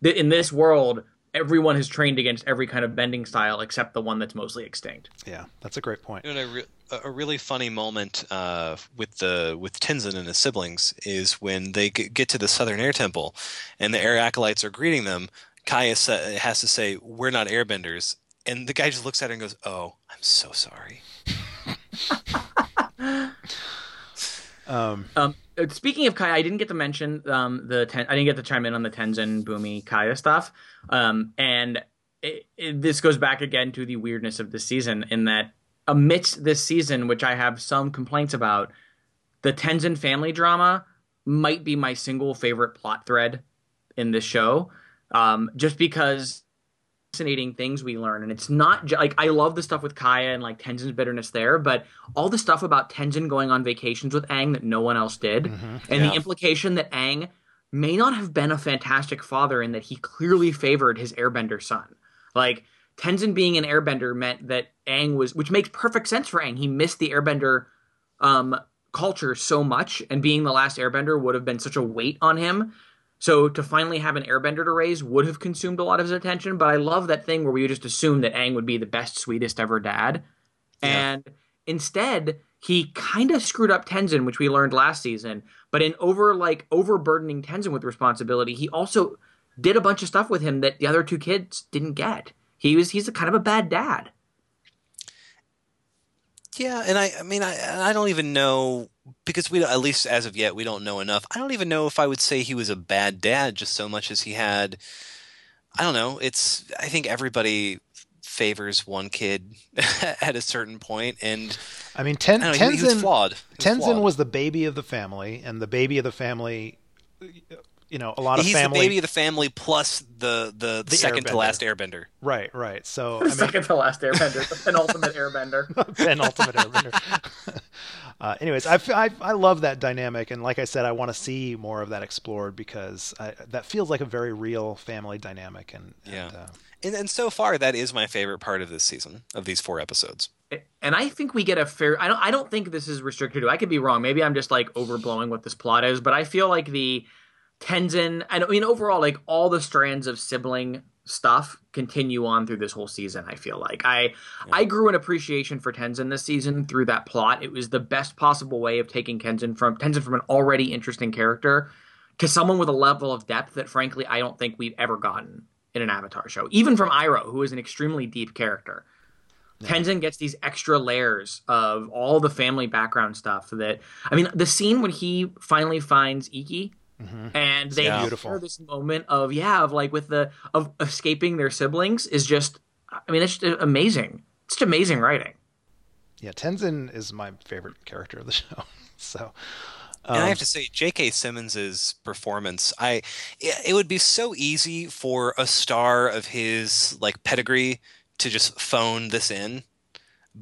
th- in this world, everyone has trained against every kind of bending style except the one that's mostly extinct. Yeah, that's a great point. You know, a, re- a really funny moment uh, with the with Tenzin and his siblings is when they g- get to the Southern Air Temple, and the Air Acolytes are greeting them. Kya sa- has to say, "We're not Airbenders," and the guy just looks at her and goes, "Oh, I'm so sorry." Um, Um, uh, speaking of Kya, I didn't get to mention um, the ten- I didn't get to chime in on the Tenzin Bumi Kya stuff, um, and it, it, this goes back again to the weirdness of this season in that amidst this season, which I have some complaints about, the Tenzin family drama might be my single favorite plot thread in this show, um, just because fascinating things we learn. And it's not ju- like I love the stuff with Kya and like Tenzin's bitterness there but all the stuff about Tenzin going on vacations with Aang that no one else did and Yeah. the implication that Aang may not have been a fantastic father in that he clearly favored his airbender son. Like Tenzin being an airbender meant that Aang was which makes perfect sense for Aang. He missed the airbender um culture so much and being the last airbender would have been such a weight on him so to finally have an airbender to raise would have consumed a lot of his attention, but I love that thing where we just assumed that Aang would be the best, sweetest ever dad. Yeah. And instead, he kind of screwed up Tenzin, which we learned last season. But in over like overburdening Tenzin with responsibility, he also did a bunch of stuff with him that the other two kids didn't get. He was he's a kind of a bad dad. Yeah, and I, I mean, I, I don't even know because we, at least as of yet, we don't know enough. I don't even know if I would say he was a bad dad, just so much as he had. I don't know. It's. I think everybody favors one kid at a certain point, and I mean, Ten, I know, he, he was Tenzin, flawed. He was flawed. was the baby of the family, and the baby of the family, you know, a lot of He's family. the baby of the family plus the the, The second to last airbender. Right, right. So I mean, Second to last airbender, the penultimate airbender. penultimate airbender. uh, anyways, I love that dynamic, and like I said, I want to see more of that explored because I, that feels like a very real family dynamic. And, and Yeah. uh, And, and so far, that is my favorite part of this season of these four episodes. and I think we get a fair. I don't. I don't think this is restricted to. I could be wrong. Maybe I'm just like overblowing what this plot is, but I feel like the Tenzin. And I mean, overall, like all the strands of sibling stuff continue on through this whole season. I feel like I I grew an appreciation for Tenzin this season through that plot. It was the best possible way of taking Tenzin from Tenzin from an already interesting character to someone with a level of depth that, frankly, I don't think we've ever gotten in an Avatar show. Even from Iroh, who is an extremely deep character. Tenzin gets these extra layers of all the family background stuff that I mean the scene when he finally finds Ikki and they Yeah. have Beautiful. this moment of yeah of like with the of escaping their siblings is just I mean it's just amazing. It's just amazing writing. yeah, Tenzin is my favorite character of the show. So And I um, have to say, J.K. Simmons's performance, I it it would be so easy for a star of his like pedigree to just phone this in,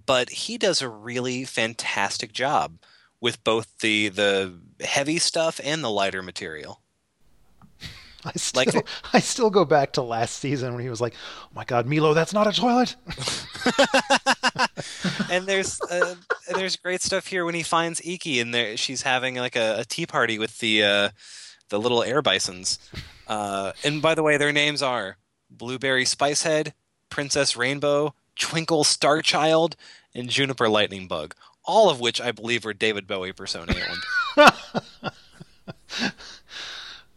but he does a really fantastic job with both the the heavy stuff and the lighter material. I still like- I still go back to last season when he was like, "Oh my God, Meelo, that's not a toilet." and there's uh, there's great stuff here when he finds Ikki and there she's having like a, a tea party with the uh, the little air bisons. Uh, and by the way, their names are Blueberry Spicehead, Princess Rainbow, Twinkle Starchild, and Juniper Lightning Bug. All of which I believe were David Bowie personae at one.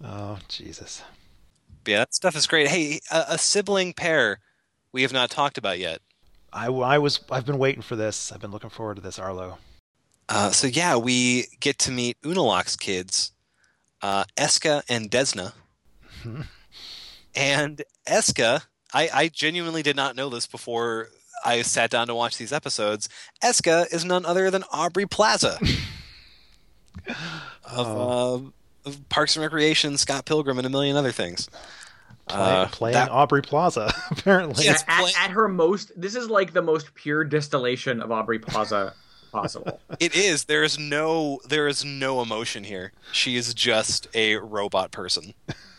Oh Jesus. Yeah, that stuff is great. Hey, a, a sibling pair we have not talked about yet. I, I was I've been waiting for this. I've been looking forward to this, Arlo. Uh, so yeah, we get to meet Unalaq's kids, uh, Eska and Desna. and Eska, I, I genuinely did not know this before I sat down to watch these episodes. Eska is none other than Aubrey Plaza of, uh, of Parks and Recreation, Scott Pilgrim, and a million other things. Play, Uh, playing that- Aubrey Plaza, apparently. Yes. at, play- at her most this is like the most pure distillation of Aubrey Plaza possible. It is. There is no there is no emotion here. She is just a robot person.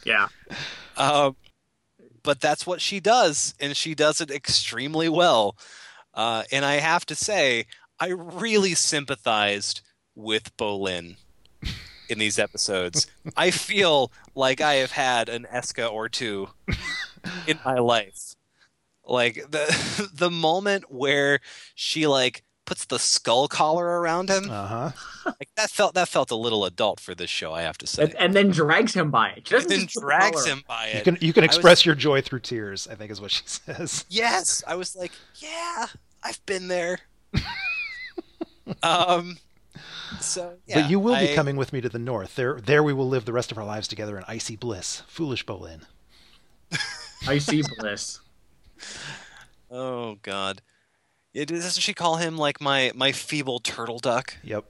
yeah. Uh, but that's what she does, and she does it extremely well. Uh, and I have to say, I really sympathized with Bolin in these episodes. I feel like I have had an Eska or two in my life. Like the the moment where she like puts the skull collar around him, Uh huh. like that felt that felt a little adult for this show. I have to say. and, and then drags him by it. She And doesn't then just put the drags him by it. You can you can I was- express your joy through tears. I think is what she says. Yes, I was like, yeah, I've been there. um, so yeah, but you will be coming with me to the north. There, there we will live the rest of our lives together in icy bliss. Foolish Bolin. icy bliss. Oh God, yeah, doesn't she call him like my my feeble turtle duck Yep.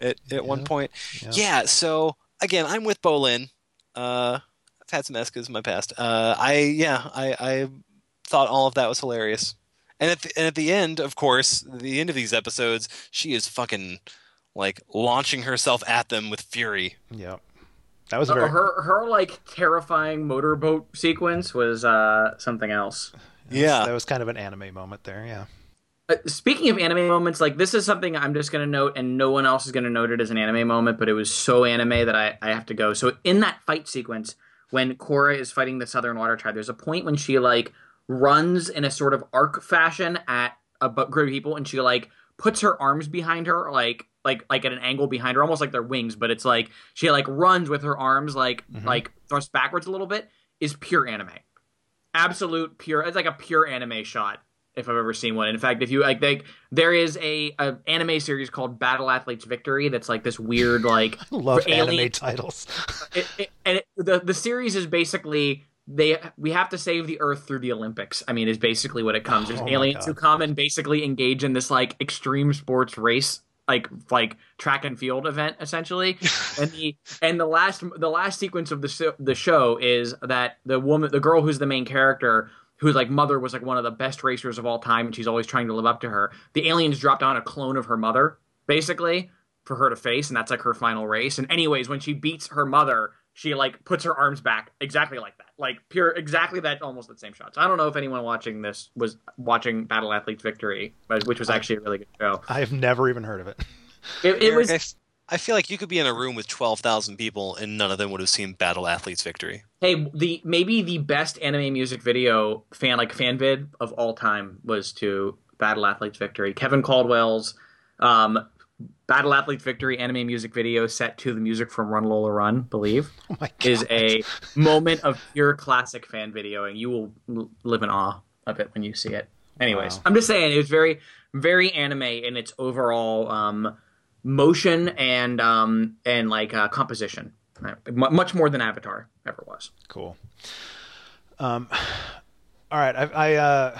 at at one point? yeah. Yeah. So again, I'm with Bolin. Uh, I've had some Eskas in my past. Uh, I yeah, I I thought all of that was hilarious. And at the, and at the end, of course, the end of these episodes, she is fucking like launching herself at them with fury. Yep. That was a Uh, very. her her like terrifying motorboat sequence was uh something else. Yeah. That was kind of an anime moment there. Yeah. Uh, speaking of anime moments, like this is something I'm just gonna note, and no one else is gonna note it as an anime moment, but it was so anime that I, I have to go. So in that fight sequence, when Korra is fighting the Southern Water Tribe, there's a point when she like runs in a sort of arc fashion at a group of people, and she like puts her arms behind her, like like like at an angle behind her, almost like they're wings, but it's like she like runs with her arms like Mhm. like thrust backwards a little bit. Is pure anime, absolute pure. It's like a pure anime shot if I've ever seen one. In fact, if you like, they, there is a, a anime series called Battle Athletes Victory that's like this weird like I love For anime titles. it, it, and it, the the series is basically they we have to save the Earth through the Olympics. I mean, is basically what it comes. There's Oh my aliens who come and basically engage in this like extreme sports race. Like like track and field event essentially, and the and the last the last sequence of the show, the show is that the woman the girl who's the main character whose like mother was like one of the best racers of all time and she's always trying to live up to her the aliens dropped on a clone of her mother basically for her to face and that's like her final race. And anyways when she beats her mother she like puts her arms back exactly like that like pure exactly that almost the same shots i don't know if anyone watching this was watching battle athletes victory which was actually a really good show I have never even heard of it. it, it Eric, was I, f- I feel like you could be in a room with twelve thousand people and none of them would have seen Battle Athletes Victory. Hey, the maybe the best anime music video fan like fan vid of all time was to Battle Athletes Victory. Kevin Caldwell's um, Battle Athletes Victory anime music video set to the music from Run Lola Run, believe, Oh is a moment of pure classic fan videoing. You will l- live in awe of it when you see it. Anyways, Wow. I'm just saying it was very very anime in its overall um, motion and um, and like uh, composition. Much more than Avatar ever was. Cool. Um, all right, I, I, uh,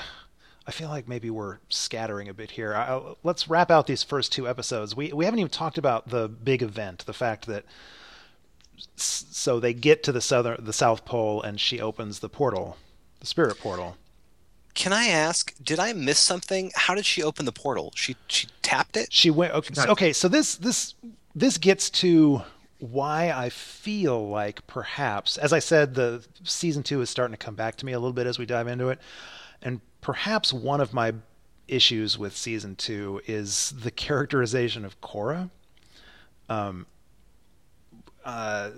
I feel like maybe we're scattering a bit here. I, I- let's wrap out these first two episodes. We we haven't even talked about the big event, the fact that so they get to the southern the South Pole, and she opens the portal, the spirit portal. Can I ask, did I miss something? How did she open the portal? She she tapped it? She went. Okay, so, okay, so this this this gets to why I feel like perhaps, as I said, the season two is starting to come back to me a little bit as we dive into it, and perhaps one of my issues with season two is the characterization of Korra. Um, uh,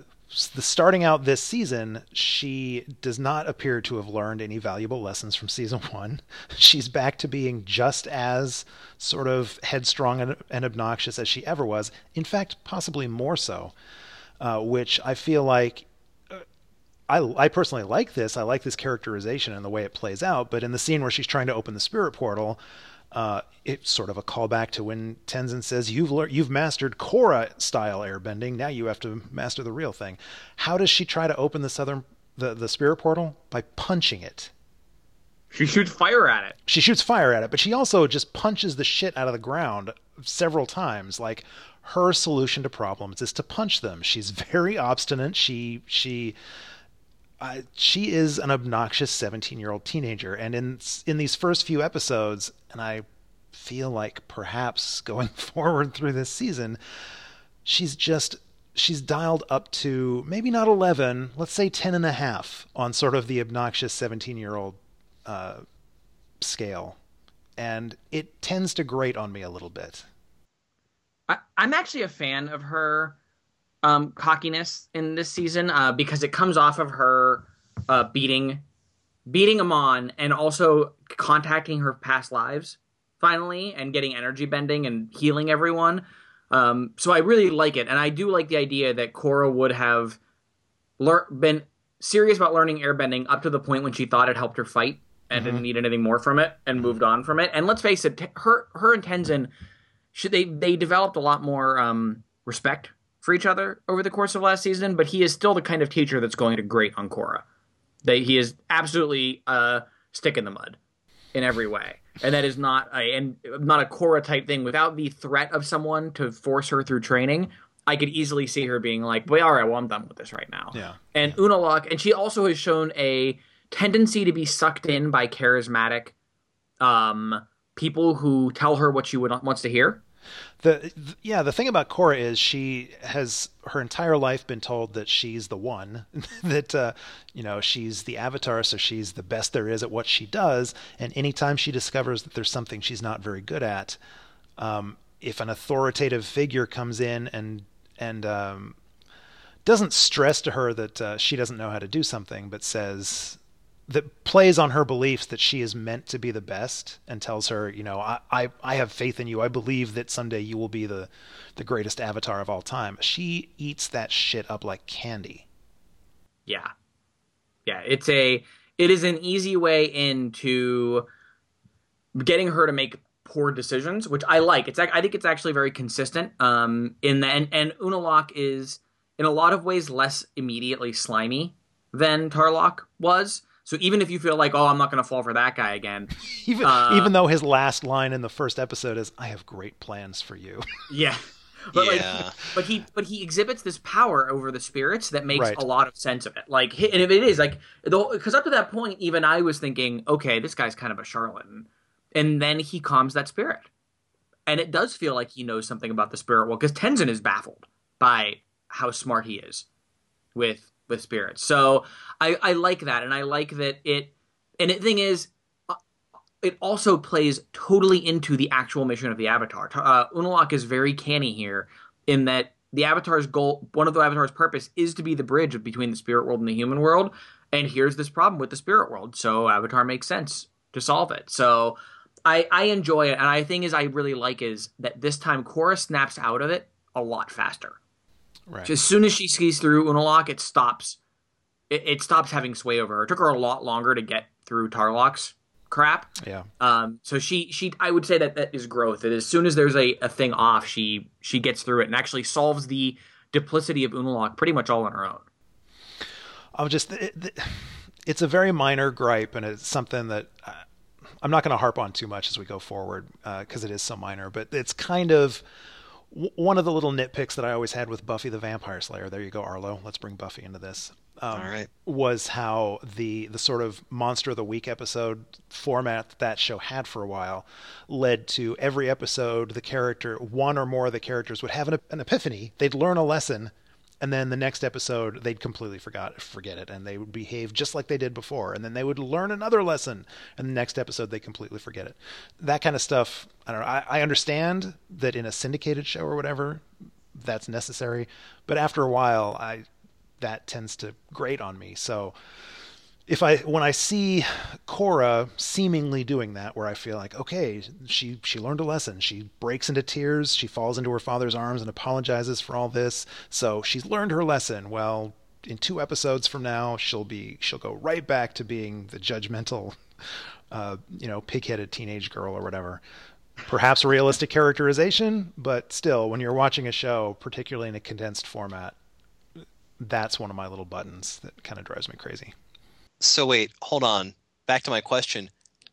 the starting out this season, she does not appear to have learned any valuable lessons from season one. She's back to being just as sort of headstrong and, and obnoxious as she ever was. In fact, possibly more so, uh, which I feel like. I, I personally like this. I like this characterization and the way it plays out. But in the scene where she's trying to open the spirit portal, uh, it's sort of a callback to when Tenzin says, "You've lear- you've mastered Korra style airbending. Now you have to master the real thing." How does she try to open the southern the the spirit portal by punching it? She shoots fire at it. She shoots fire at it, but she also just punches the shit out of the ground several times. Like her solution to problems is to punch them. She's very obstinate. She she she is an obnoxious 17 year old teenager, and in in these first few episodes, and I feel like perhaps going forward through this season, she's just she's dialed up to maybe not 11 let's say 10 and a half on sort of the obnoxious 17 year old uh, scale. And it tends to grate on me a little bit. I, I'm actually a fan of her um, cockiness in this season uh, because it comes off of her uh, beating beating Amon and also contacting her past lives finally and getting energy bending and healing everyone. Um, so I really like it, and I do like the idea that Korra would have lear- been serious about learning airbending up to the point when she thought it helped her fight and mm-hmm. didn't need anything more from it and moved on from it. And let's face it, her her and Tenzin, should they they developed a lot more um, respect for each other over the course of last season. But he is still the kind of teacher that's going to grate on Korra. That he is absolutely a stick in the mud in every way, and that is not a and not a Korra type thing. Without the threat of someone to force her through training, I could easily see her being like, "Well, all right, well, I'm done with this right now." Yeah. And Unalaq, and she also has shown a tendency to be sucked in by charismatic um, people who tell her what she would, wants to hear. The, yeah, the thing about Korra is she has her entire life been told that she's the one, that uh, you know she's the avatar, so she's the best there is at what she does. And anytime she discovers that there's something she's not very good at, um, if an authoritative figure comes in and and um, doesn't stress to her that uh, she doesn't know how to do something, but says, that plays on her beliefs that she is meant to be the best and tells her, you know, I, I, I have faith in you. I believe that someday you will be the, the greatest avatar of all time. She eats that shit up like candy. Yeah. Yeah. It's a, it is an easy way into getting her to make poor decisions, which I like. It's, I think it's actually very consistent. Um, in the, and, and Unalaq is in a lot of ways less immediately slimy than Tarlok was so even if you feel like, oh, I'm not going to fall for that guy again, even uh, even though his last line in the first episode is, "I have great plans for you." Yeah. But yeah. like, but he, but he exhibits this power over the spirits that makes right. a lot of sense of it. Like, and if it is like, because up to that point, even I was thinking, okay, this guy's kind of a charlatan, and then he calms that spirit, and it does feel like he knows something about the spirit world because Tenzin is baffled by how smart he is with with spirits. So I, I like that, and I like that it. And the thing is, uh, it also plays totally into the actual mission of the Avatar. Uh, Unalaq is very canny here in that the Avatar's goal, one of the Avatar's purpose, is to be the bridge between the spirit world and the human world. And here's this problem with the spirit world, so Avatar makes sense to solve it. So I, I enjoy it, and I think is I really like is that this time Korra snaps out of it a lot faster. Right. As soon as she skis through Unalaq, it stops. It, it, stops having sway over her. It took her a lot longer to get through Tarlok's crap. Yeah. Um. So she she I would say that that is growth. That as soon as there's a, a thing off, she she gets through it and actually solves the duplicity of Unalaq pretty much all on her own. I'll just it, it's a very minor gripe and it's something that. Uh, I'm not going to harp on too much as we go forward because uh, it is so minor, but it's kind of one of the little nitpicks that I always had with Buffy the Vampire Slayer, there you go, Arlo. Let's bring Buffy into this. Um, All right. Was how the the sort of monster of the week episode format that, that show had for a while led to every episode the character one or more of the characters would have an, an epiphany. They'd learn a lesson and then the next episode they'd completely forgot forget it and they would behave just like they did before and then they would learn another lesson and the next episode they completely forget it. That kind of stuff i don't know i, I understand that in a syndicated show or whatever that's necessary but after a while i that tends to grate on me so if I when I see Korra seemingly doing that, where I feel like, okay, she she learned a lesson. She breaks into tears. She falls into her father's arms and apologizes for all this. So she's learned her lesson. Well, in two episodes from now, she'll be she'll go right back to being the judgmental, uh, you know, pig-headed teenage girl or whatever. Perhaps realistic characterization, but still, when you're watching a show, particularly in a condensed format, that's one of my little buttons that kind of drives me crazy. So wait, hold on. Back to my question.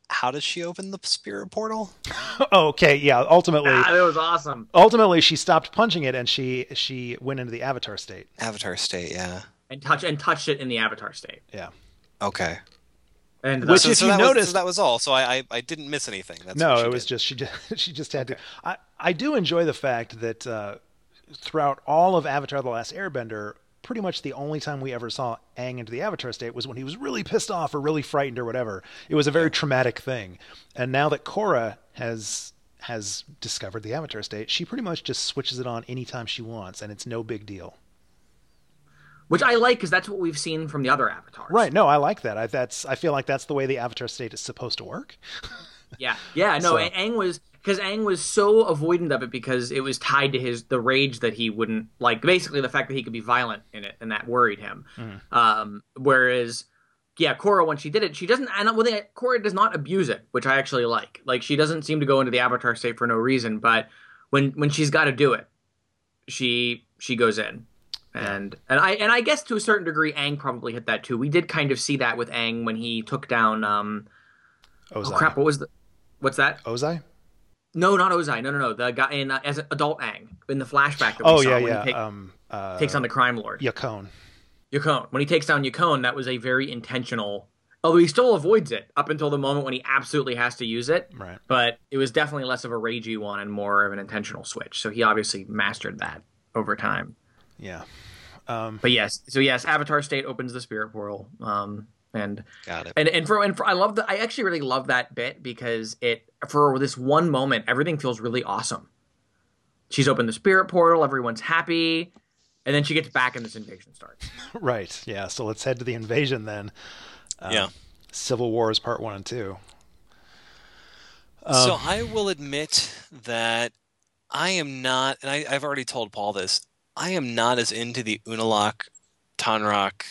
How does she open the spirit portal? okay, yeah. Ultimately, ah, that was awesome. Ultimately, she stopped punching it and she she went into the avatar state. Avatar state, yeah. And touch and touched it in the avatar state. Yeah. Okay. And which, so, if so you notice, was, that was all. So I, I, I didn't miss anything. That's no, it was did. just she just she just had okay. to. I I do enjoy the fact that uh, throughout all of Avatar: The Last Airbender, pretty much the only time we ever saw Aang into the Avatar state was when he was really pissed off or really frightened or whatever. It was a very traumatic thing. And now that Korra has has discovered the Avatar state, she pretty much just switches it on anytime she wants, and it's no big deal. which I like because that's what we've seen from the other avatars. Right. No, I like that. I, that's I feel like that's the way the avatar state is supposed to work. yeah. Yeah. No, So- Aang was because Aang was so avoidant of it because it was tied to his the rage that he wouldn't like. Basically, the fact that he could be violent in it, and that worried him. Mhm. Um, whereas, yeah, Korra when she did it, she doesn't. And well, they, Korra does not abuse it, which I actually like. Like she doesn't seem to go into the avatar state for no reason, but when when she's got to do it, she she goes in. And and I and I guess to a certain degree, Aang probably hit that too. We did kind of see that with Aang when he took down. Um, oh crap! What was the? What's that? Ozai? No, not Ozai. No, no, no. The guy in uh, as an adult Aang in the flashback that we Oh saw yeah, when yeah. he take- um, uh, takes on the crime lord Yakone. Yukon. When he takes down Yakone, that was a very intentional. Although he still avoids it up until the moment when he absolutely has to use it, Right. but it was definitely less of a ragey one and more of an intentional switch. So he obviously mastered that over time. Yeah. Um, But yes, so yes, Avatar State opens the spirit portal, um, and Got it. and and for and for I love the I actually really love that bit because it for this one moment everything feels really awesome. She's opened the spirit portal, everyone's happy, and then she gets back and this invasion starts. right. Yeah. So let's head to the invasion then. Um, Yeah. Civil Wars Part One and Two. so Um, I will admit that I am not, and I, I've already told Paul this. I am not as into the Unalaq Tonraq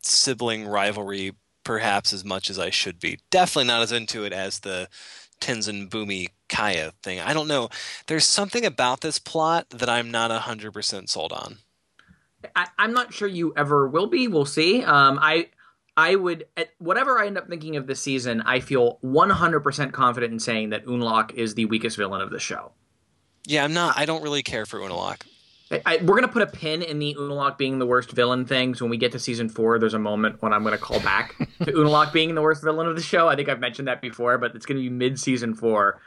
sibling rivalry, perhaps as much as I should be. Definitely not as into it as the Tenzin Bumi Kya thing. I don't know. There's something about this plot that I'm not hundred percent sold on. I, I'm not sure you ever will be. We'll see. Um, I I would at whatever I end up thinking of this season, I feel 100% confident in saying that Unalaq is the weakest villain of the show. Yeah, I'm not. I don't really care for Unalaq. I, we're gonna put a pin in the Unalaq being the worst villain things. When we get to season four, there's a moment when I'm gonna call back to Unalaq being the worst villain of the show. I think I've mentioned that before, but it's gonna be mid season four.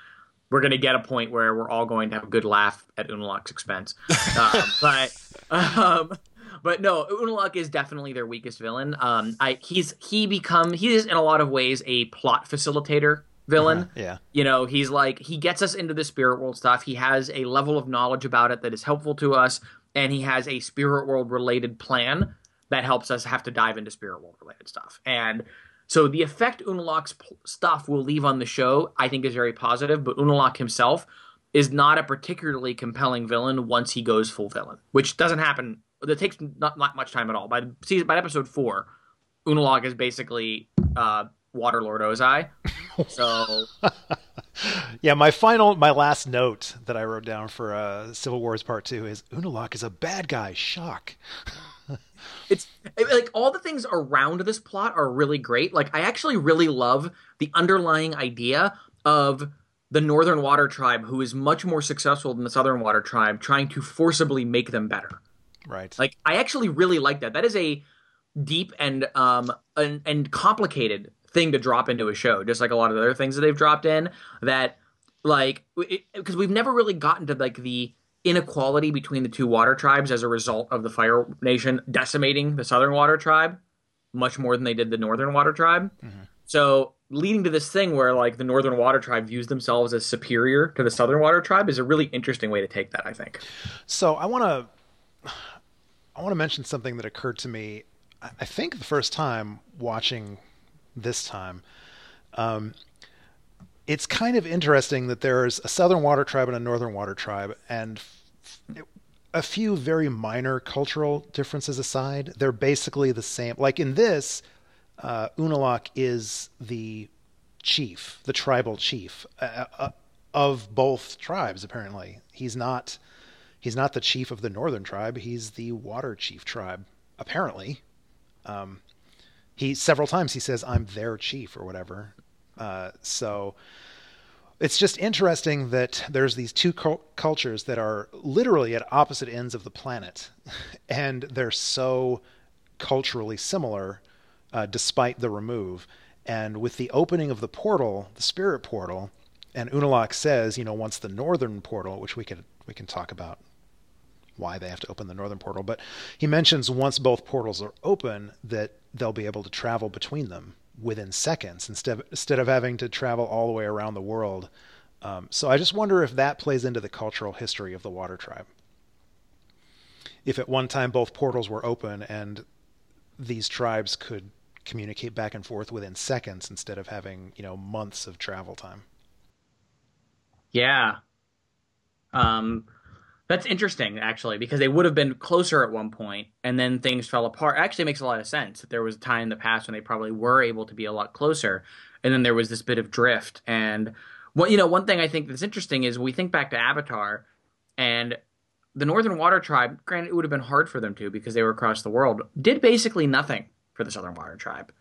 We're gonna get a point where we're all going to have a good laugh at Unalaq's expense. Um, but um, but no, Unalaq is definitely their weakest villain. Um, I he's he become he is in a lot of ways a plot facilitator villain. Yeah. you know he's like he gets us into the spirit world stuff. He has a level of knowledge about it that is helpful to us and he has a spirit world related plan that helps us have to dive into spirit world related stuff. And so the effect Unalaq's p- stuff will leave on the show i think is very positive but Unalaq himself is not a particularly compelling villain once he goes full villain which doesn't happen That takes not, not much time at all. By the season by episode four Unalaq is basically uh waterlord ozai so Yeah, my final, my last note that I wrote down for uh, Civil Wars Part Two is Unalaq is a bad guy. Shock. it's like all the things around this plot are really great. Like I actually really love the underlying idea of the Northern Water Tribe, who is much more successful than the Southern Water Tribe, trying to forcibly make them better. Right. Like I actually really like that. That is a deep and um and, and complicated thing to drop into a show, just like a lot of the other things that they've dropped in. That like because we've never really gotten to like the inequality between the two water tribes as a result of the Fire Nation decimating the Southern Water Tribe much more than they did the Northern Water Tribe. Mm-hmm. So leading to this thing where like the Northern Water Tribe views themselves as superior to the Southern Water Tribe is a really interesting way to take that. I think. So I want to, I want to mention something that occurred to me. I think the first time watching this time, um, it's kind of interesting that there's a Southern Water Tribe and a Northern Water Tribe, and a few very minor cultural differences aside, they're basically the same. Like in this, uh, Unalaq is the chief, the tribal chief uh, uh, of both tribes. Apparently, he's not he's not the chief of the northern tribe. He's the water chief tribe. Apparently, um, he several times he says, "I'm their chief" or whatever. Uh, so it's just interesting that there's these two cul- cultures that are literally at opposite ends of the planet, and they're so culturally similar, uh, despite the remove. And with the opening of the portal, the spirit portal, and Unalaq says, you know, once the northern portal, which we could we can talk about why they have to open the northern portal, but he mentions once both portals are open that they'll be able to travel between them within seconds instead of, instead of having to travel all the way around the world. Um, so I just wonder if that plays into the cultural history of the Water Tribe. if at one time both portals were open and these tribes could communicate back and forth within seconds instead of having you know months of travel time. Yeah. Um, that's interesting, actually, because they would have been closer at one point, and then things fell apart. Actually makes a lot of sense that there was a time in the past when they probably were able to be a lot closer, and then there was this bit of drift. And what you know, one thing I think that's interesting is we think back to Avatar, and the Northern Water Tribe. Granted, it would have been hard for them to because they were across the world. Did basically nothing for the Southern Water Tribe.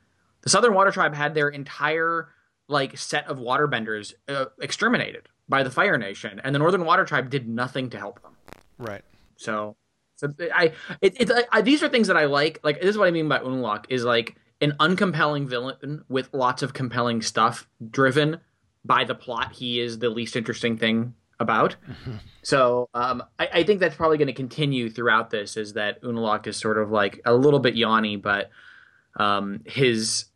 The Southern Water Tribe had their entire like set of waterbenders uh, exterminated by the Fire Nation, and the Northern Water Tribe did nothing to help them. Right. So, so I, it, it's I, these are things that I like. Like this is what I mean by Unalaq is like an uncompelling villain with lots of compelling stuff driven by the plot. He is the least interesting thing about. Mm-hmm. So um, I, I, think that's probably going to continue throughout this. Is that Unalaq is sort of like a little bit yawny, but um, his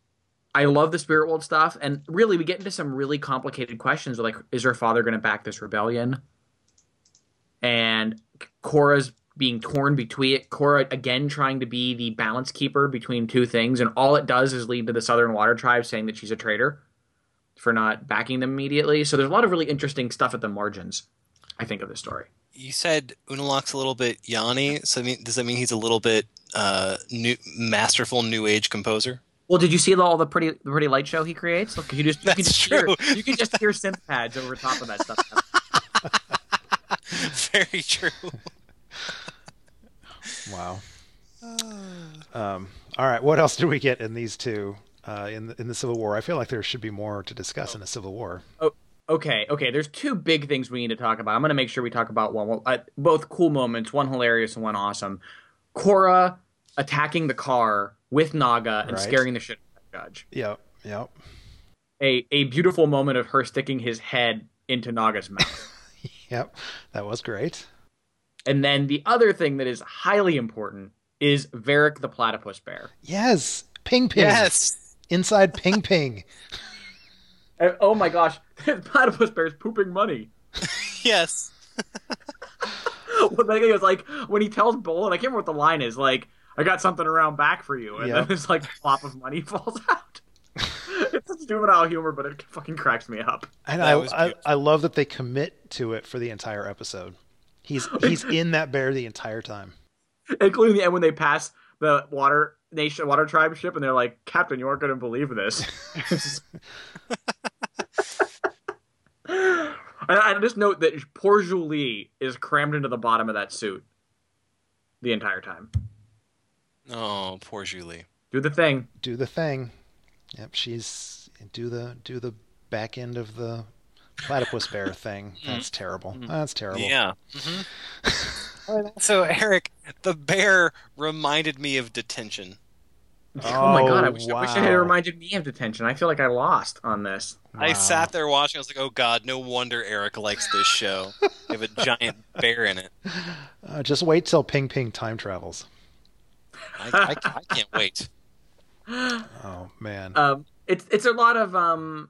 I love the spirit world stuff, and really we get into some really complicated questions like, is her father going to back this rebellion? And Korra's being torn between it. Cora again trying to be the balance keeper between two things, and all it does is lead to the Southern Water Tribe saying that she's a traitor for not backing them immediately. So there's a lot of really interesting stuff at the margins. I think of this story. You said Unalaq's a little bit Yanni, so I mean, does that mean he's a little bit uh, new, masterful new age composer? Well, did you see all the pretty the pretty light show he creates? Look, you just you can just true. hear you can just hear synth pads over top of that stuff. Very true. wow. Um, all right, what else do we get in these two uh, in the, in the Civil War? I feel like there should be more to discuss oh. in a Civil War. Oh, okay, okay. There's two big things we need to talk about. I'm going to make sure we talk about one. Uh, both cool moments, one hilarious and one awesome. Korra attacking the car with Naga and right. scaring the shit out of the judge. Yep, yep. A a beautiful moment of her sticking his head into Naga's mouth. Yep, that was great. And then the other thing that is highly important is Varrick the platypus bear. Yes, Ping Ping. Yes, inside Ping Ping. oh my gosh, the platypus bear is pooping money. yes. what the was like when he tells Bolin, I can't remember what the line is. Like, I got something around back for you, and yep. then this like plop of money falls out. It's such juvenile humor, but it fucking cracks me up. And I, I, I love that they commit to it for the entire episode. He's he's in that bear the entire time, including the end when they pass the water nation water tribe ship, and they're like, "Captain, you aren't going to believe this." I just note that poor Zhu Li is crammed into the bottom of that suit the entire time. Oh, poor Zhu Li. Do the thing. Do the thing. Yep, she's do the do the back end of the platypus bear thing. Mm-hmm. That's terrible. Mm-hmm. That's terrible. Yeah. Mm-hmm. so Eric, the bear reminded me of detention. Oh, oh my god! I wish, wow. I wish, it had reminded me of detention. I feel like I lost on this. Wow. I sat there watching. I was like, "Oh god, no wonder Eric likes this show. they have a giant bear in it." Uh, just wait till Ping Ping time travels. I, I, I can't wait. Oh man. Um, it's it's a lot of um,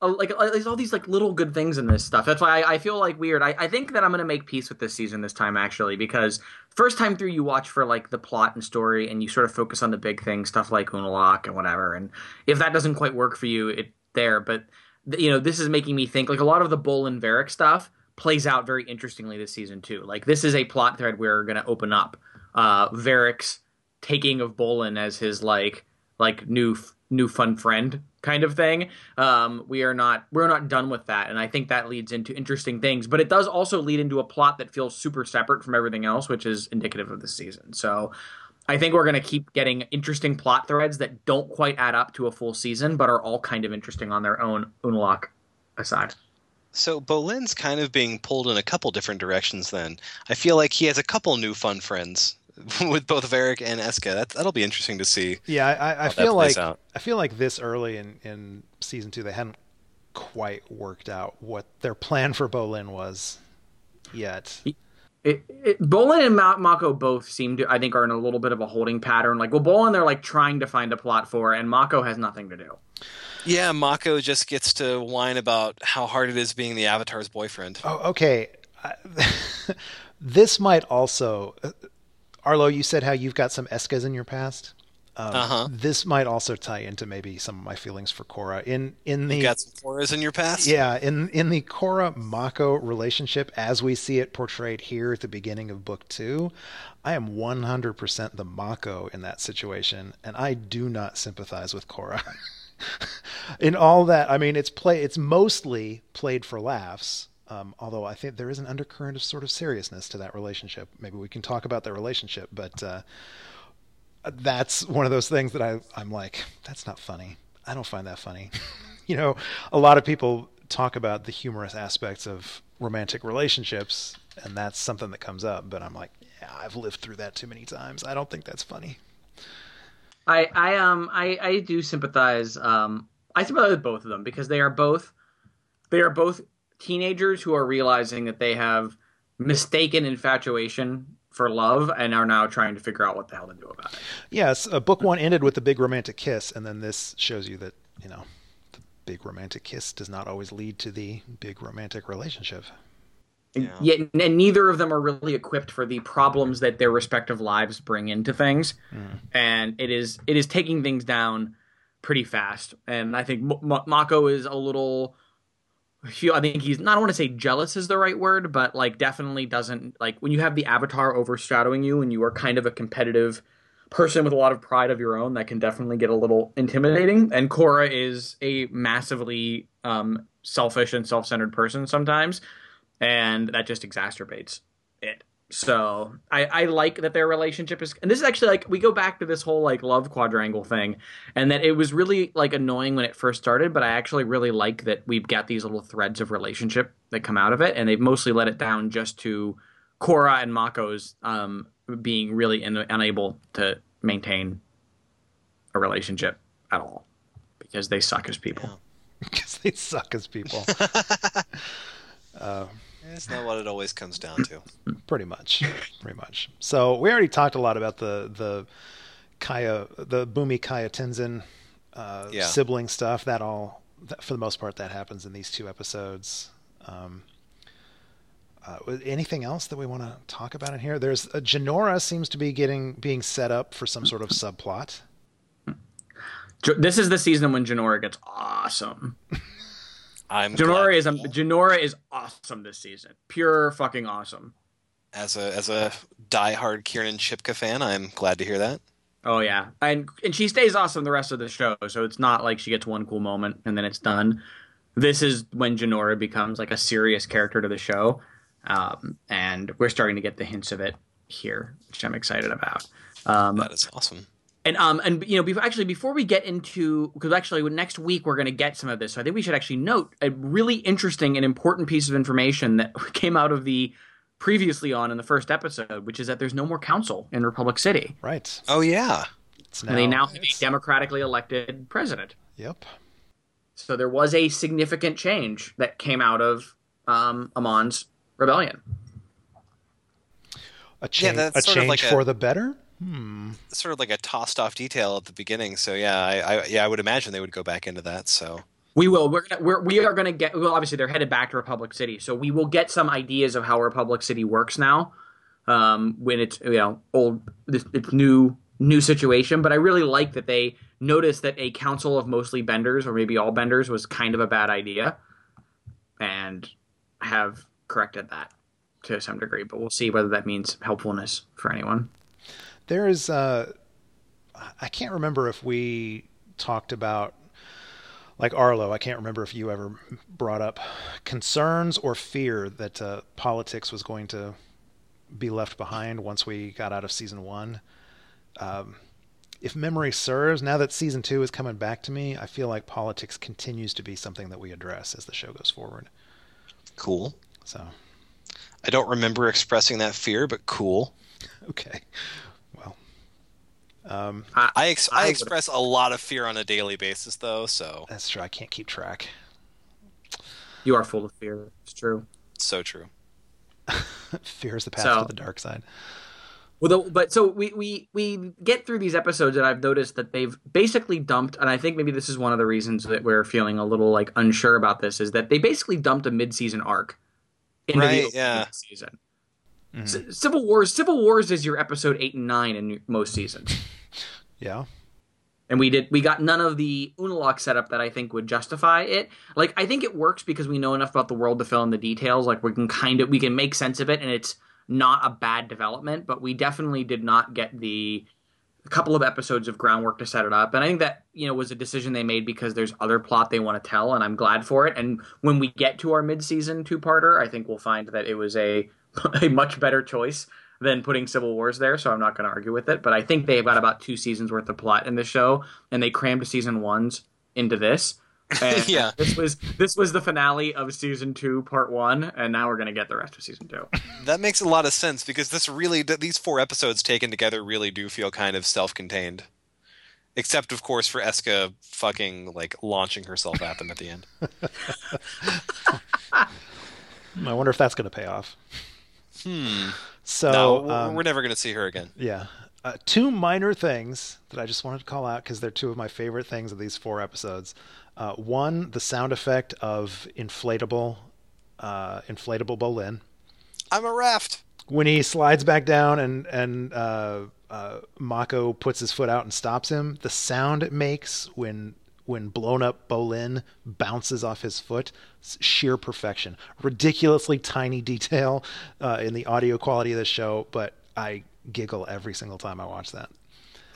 like there's all these like little good things in this stuff. That's why I, I feel like weird. I, I think that I'm gonna make peace with this season this time actually because first time through you watch for like the plot and story and you sort of focus on the big things, stuff like Unalaq and whatever. And if that doesn't quite work for you, it there. But you know this is making me think like a lot of the Bolin Varrick stuff plays out very interestingly this season too. Like this is a plot thread we're gonna open up uh, Varrick's taking of Bolin as his like like new new fun friend kind of thing. Um, we are not we're not done with that, and I think that leads into interesting things. But it does also lead into a plot that feels super separate from everything else, which is indicative of the season. So. I think we're going to keep getting interesting plot threads that don't quite add up to a full season, but are all kind of interesting on their own. Unalaq aside. So Bolin's kind of being pulled in a couple different directions. Then I feel like he has a couple new fun friends with both Varrick and Eska. That that'll be interesting to see. Yeah, I, I feel like out. I feel like this early in, in season two they hadn't quite worked out what their plan for Bolin was yet. It, it, Bolin and Ma- Mako both seem to, I think, are in a little bit of a holding pattern. Like, well, Bolin they're like trying to find a plot for, and Mako has nothing to do. Yeah, Mako just gets to whine about how hard it is being the Avatar's boyfriend. Oh, okay. I, this might also. Arlo, you said how you've got some Eskas in your past. Um, Uh-huh. This might also tie into maybe some of my feelings for Korra. in in the You got some Korras in your past? yeah in in the Korra Mako relationship as we see it portrayed here at the beginning of book two. I am 100% the Mako in that situation, and I do not sympathize with Korra. in all that, I mean, it's play. It's mostly played for laughs. Um, although I think there is an undercurrent of sort of seriousness to that relationship. Maybe we can talk about their relationship, but uh, that's one of those things that I, I'm like, that's not funny. I don't find that funny. you know, a lot of people talk about the humorous aspects of romantic relationships, and that's something that comes up. But I'm like, yeah, I've lived through that too many times. I don't think that's funny. I I um I I do sympathize. Um, I sympathize with both of them because they are both they are both teenagers who are realizing that they have mistaken infatuation for love and are now trying to figure out what the hell to do about it. Yes, uh, book one ended with the big romantic kiss, and then this shows you that you know the big romantic kiss does not always lead to the big romantic relationship. And Yet, and neither of them are really equipped for the problems that their respective lives bring into things, and it is it is taking things down pretty fast. And I think M- M- Mako is a little. I think he's not. I don't want to say jealous is the right word, but like definitely doesn't like when you have the avatar overshadowing you and you are kind of a competitive person with a lot of pride of your own. That can definitely get a little intimidating. And Korra is a massively um, selfish and self-centered person sometimes and that just exacerbates. So I, I like that their relationship is, and this is actually like we go back to this whole like love quadrangle thing, and that it was really like annoying when it first started, but I actually really like that we've got these little threads of relationship that come out of it, and they've mostly let it down just to Korra and Mako's um, being really in, unable to maintain a relationship at all because they suck as people. because they suck as people. Isn't what it always comes down to? pretty much, pretty much. So we already talked a lot about the the Kya, the Bumi Kya Tenzin uh, Yeah. sibling stuff. That all, that, for the most part, that happens in these two episodes. Um, uh, anything else that we want to talk about in here? There's uh, Jinora seems to be getting being set up for some sort of subplot. This is the season when Jinora gets awesome. I'm Jinora is Jinora is awesome this season. Pure fucking awesome. as a as a diehard Kiernan Shipka fan. I'm glad to hear that. Oh yeah, and and she stays awesome the rest of the show. So it's not like she gets one cool moment and then it's done. This is when Jinora becomes like a serious character to the show, um, and we're starting to get the hints of it here, which I'm excited about. Um, That is awesome. And um and you know before, actually before we get into because actually next week we're going to get some of this so I think we should actually note a really interesting and important piece of information that came out of the previously on in the first episode which is that there's no more council in Republic City Right. Oh yeah, It's and they now have a democratically elected president Yep. so there was a significant change that came out of um, Amon's rebellion A change, that's a change like a- for the better. Sort of like a tossed off detail at the beginning. So yeah, I, I yeah I would imagine they would go back into that. So We will. We're gonna. We're, we are going to get. Well, obviously, they're headed back to Republic City, so we will get some ideas of how Republic City works now. Um, when it's you know old, this it's new new situation. But I really like that they noticed that a council of mostly benders, or maybe all benders, was kind of a bad idea, and have corrected that to some degree. But we'll see whether that means helpfulness for anyone. There is, uh, I can't remember if we talked about, like Arlo, I can't remember if you ever brought up concerns or fear that uh, politics was going to be left behind once we got out of season one. Um, if memory serves, now that season two is coming back to me, I feel like politics continues to be something that we address as the show goes forward. cool. So, I don't remember expressing that fear, but cool. okay. Well, um, I ex- I, I express a lot of fear on a daily basis, though. So that's true. I can't keep track. You are full of fear. It's true. so true. Fear is the path So- to the dark side. Well, the, but so we, we we get through these episodes, and I've noticed that they've basically dumped, and I think maybe this is one of the reasons that we're feeling a little like unsure about this is that they basically dumped a mid-season arc into Right, the opening yeah. of the season. C- Civil Wars. Civil Wars is your episode eight and nine in most seasons. Yeah. and we did we got none of the Unalaq setup that I think would justify it. Like I think it works because we know enough about the world to fill in the details. Like we can kind of we can make sense of it, and it's not a bad development. But we definitely did not get the couple of episodes of groundwork to set it up, and I think that you know was a decision they made because there's other plot they want to tell, and I'm glad for it. And when we get to our mid-season two-parter, I think we'll find that it was a a much better choice than putting Civil Wars there, so I'm not going to argue with it. But I think they've got about two seasons worth of plot in the show, and they crammed season ones into this. And Yeah. this was this was the finale of season two, part one, and now we're going to get the rest of season two. That makes a lot of sense because this really these four episodes taken together really do feel kind of self-contained. Except of course for Eska fucking like launching herself at them at the end. I wonder if that's going to pay off. Hmm. So no, we're- um, we're never going to see her again. Yeah. Uh, two minor things that I just wanted to call out because they're two of my favorite things of these four episodes. Uh, one, the sound effect of inflatable, uh, inflatable Bolin I'm a raft. when he slides back down and and uh, uh, Mako puts his foot out and stops him. The sound it makes when when blown up Bolin bounces off his foot, it's sheer perfection. Ridiculously tiny detail uh, in the audio quality of the show, but I giggle every single time I watch that.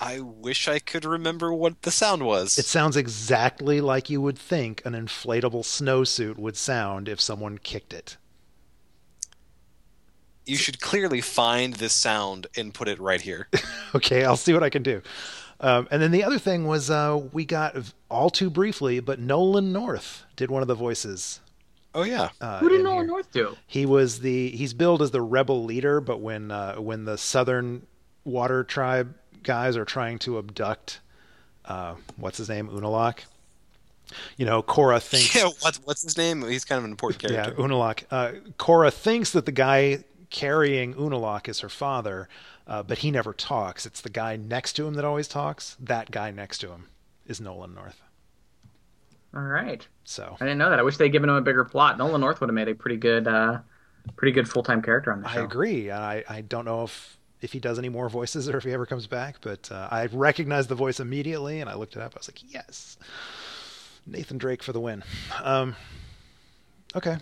I wish I could remember what the sound was. It sounds exactly like you would think an inflatable snowsuit would sound if someone kicked it. you should clearly find this sound and put it right here. okay, I'll see what I can do. Um, and then the other thing was uh, we got all too briefly, but Nolan North did one of the voices. Oh yeah. Uh, Who did Nolan here. North do? He was the he's billed as the rebel leader, but when uh, when the Southern Water Tribe guys are trying to abduct, uh, what's his name, Unalaq. You know, Korra thinks Yeah, what's what's his name? He's kind of an important character. Yeah, character. Unalaq. Uh, Korra thinks that the guy carrying Unalaq is her father, uh, but he never talks. It's the guy next to him that always talks. That guy next to him is Nolan North. All right, So I didn't know that. I wish they'd given him a bigger plot. Nolan North would have made a pretty good, uh, pretty good full time character on the show. I agree. I, I don't know if if he does any more voices or if he ever comes back, but uh, I recognized the voice immediately and I looked it up. I was like, yes, Nathan Drake for the win. Um, okay.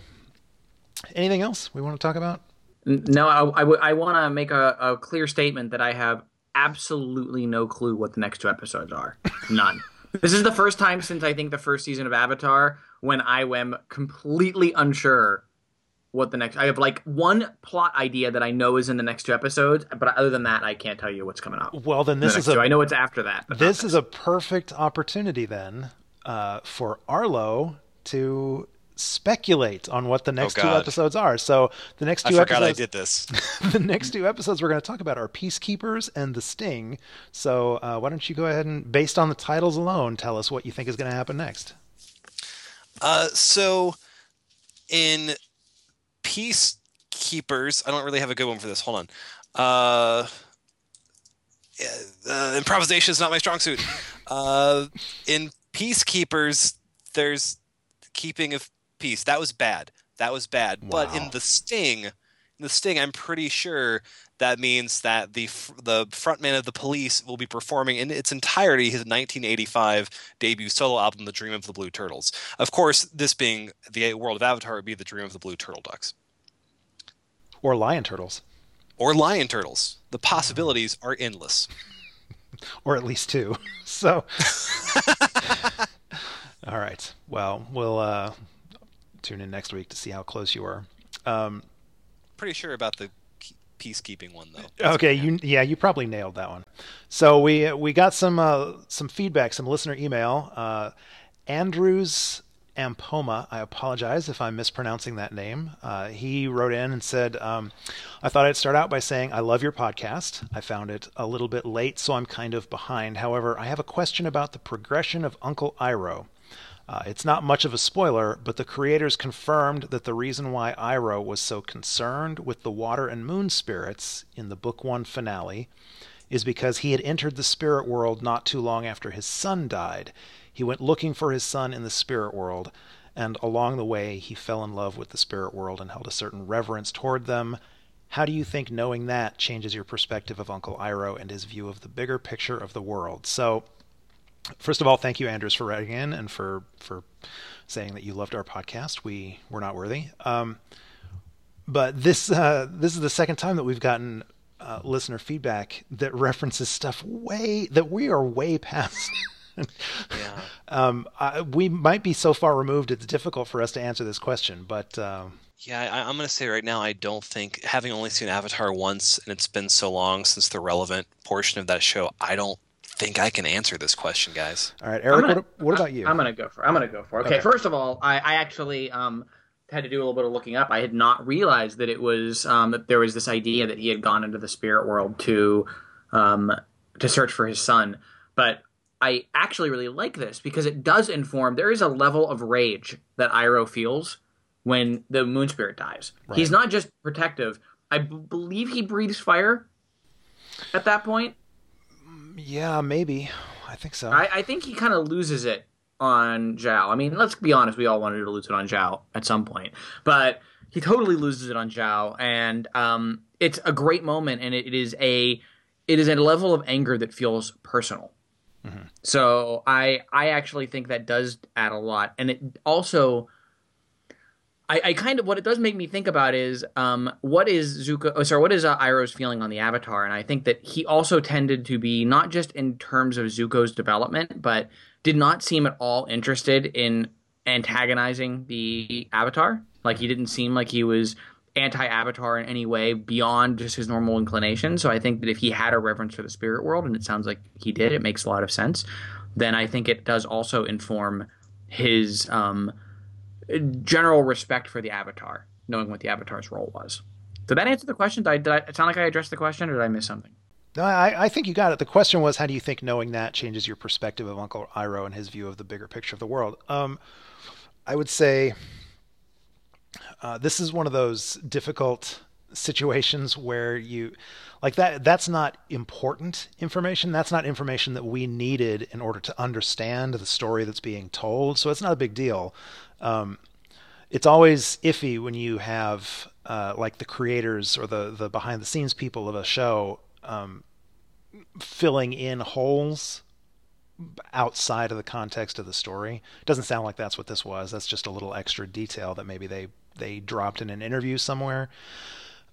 Anything else we want to talk about? No, I, I, w- I want to make a, a clear statement that I have absolutely no clue what the next two episodes are. None. this is the first time since I think the first season of Avatar when I am completely unsure what the next. I have like one plot idea that I know is in the next two episodes, but other than that, I can't tell you what's coming up. Well, then this next is two. a I know it's after that. But this is a perfect opportunity then uh, for Arlo to speculate on what the next two episodes are. So the next I two forgot I episodes, did this. the next two episodes we're going to talk about are Peacekeepers and The Sting. So uh, why don't you go ahead and, based on the titles alone, tell us what you think is going to happen next? Uh, so in Peacekeepers, I don't really have a good one for this. Hold on. Uh, uh, improvisation is not my strong suit. Uh, in Peacekeepers, there's keeping of peace. That was bad. That was bad. But in the Sting, in the Sting, I'm pretty sure that means that the the frontman of the Police will be performing in its entirety his 1985 debut solo album, "The Dream of the Blue Turtles." Of course, this being the world of Avatar, would be "The Dream of the Blue Turtle Ducks" Or Lion Turtles, or Lion Turtles. The possibilities are endless. or at least two. So, all right. Well, we'll uh, tune in next week to see how close you are. Um, Pretty sure about the peacekeeping one though. Okay, you yeah, you probably nailed that one. So we we got some uh, some feedback, some listener email. Uh, Andrews Ampoma, I apologize if I'm mispronouncing that name. Uh, he wrote in and said, um, "I thought I'd start out by saying I love your podcast. I found it a little bit late, so I'm kind of behind. However, I have a question about the progression of Uncle Iroh." Uh, it's not much of a spoiler, but the creators confirmed that the reason why Iroh was so concerned with the water and moon spirits in the book one finale is because he had entered the spirit world not too long after his son died. He went looking for his son in the spirit world, and along the way he fell in love with the spirit world and held a certain reverence toward them. How do you think knowing that changes your perspective of Uncle Iroh and his view of the bigger picture of the world? So, first of all, thank you, Andrews, for writing in and for for saying that you loved our podcast. We were not worthy. Um, but this uh, this is the second time that we've gotten uh, listener feedback that references stuff way that we are way past. Yeah. um, I, we might be so far removed; it's difficult for us to answer this question. But um, Yeah, I, I'm going to say right now, I don't think, having only seen Avatar once and it's been so long since the relevant portion of that show, I don't think I can answer this question, guys. all right, Eric, gonna- what, what about you? I'm gonna go for. I'm gonna go for. Okay, Okay. first of all, I, I actually um had to do a little bit of looking up. I had not realized that it was um that there was this idea that he had gone into the spirit world to um to search for his son, but. I actually really like this because it does inform. There is a level of rage that Iroh feels when the moon spirit dies. He's not just protective. I b- believe he breathes fire at that point. Yeah, maybe. I think so. I, I think he kind of loses it on Zhao. I mean, let's be honest, we all wanted to lose it on Zhao at some point, but he totally loses it on Zhao, and um, it's a great moment, and it, it is a it is a level of anger that feels personal. So I I actually think that does add a lot, and it also. I, I kind of what it does make me think about is um, what is Zuko? Oh, sorry, what is uh, Iroh's feeling on the Avatar? And I think that he also tended to be not just in terms of Zuko's development, but did not seem at all interested in antagonizing the Avatar. Like he didn't seem like he was anti-Avatar in any way beyond just his normal inclination. So I think that if he had a reverence for the spirit world, and it sounds like he did, it makes a lot of sense. Then I think it does also inform his um, general respect for the Avatar, knowing what the Avatar's role was. Did that answer the question? Did I, did I sound like I addressed the question, or did I miss something? No, I, I think you got it. The question was, how do you think knowing that changes your perspective of Uncle Iroh and his view of the bigger picture of the world? Um, I would say uh, this is one of those difficult situations where you like that that's not important information that's not information that we needed in order to understand the story that's being told so it's not a big deal um, it's always iffy when you have uh, like the creators or the the behind the scenes people of a show um, filling in holes outside of the context of the story. It doesn't sound like that's what this was. That's just a little extra detail that maybe they they dropped in an interview somewhere.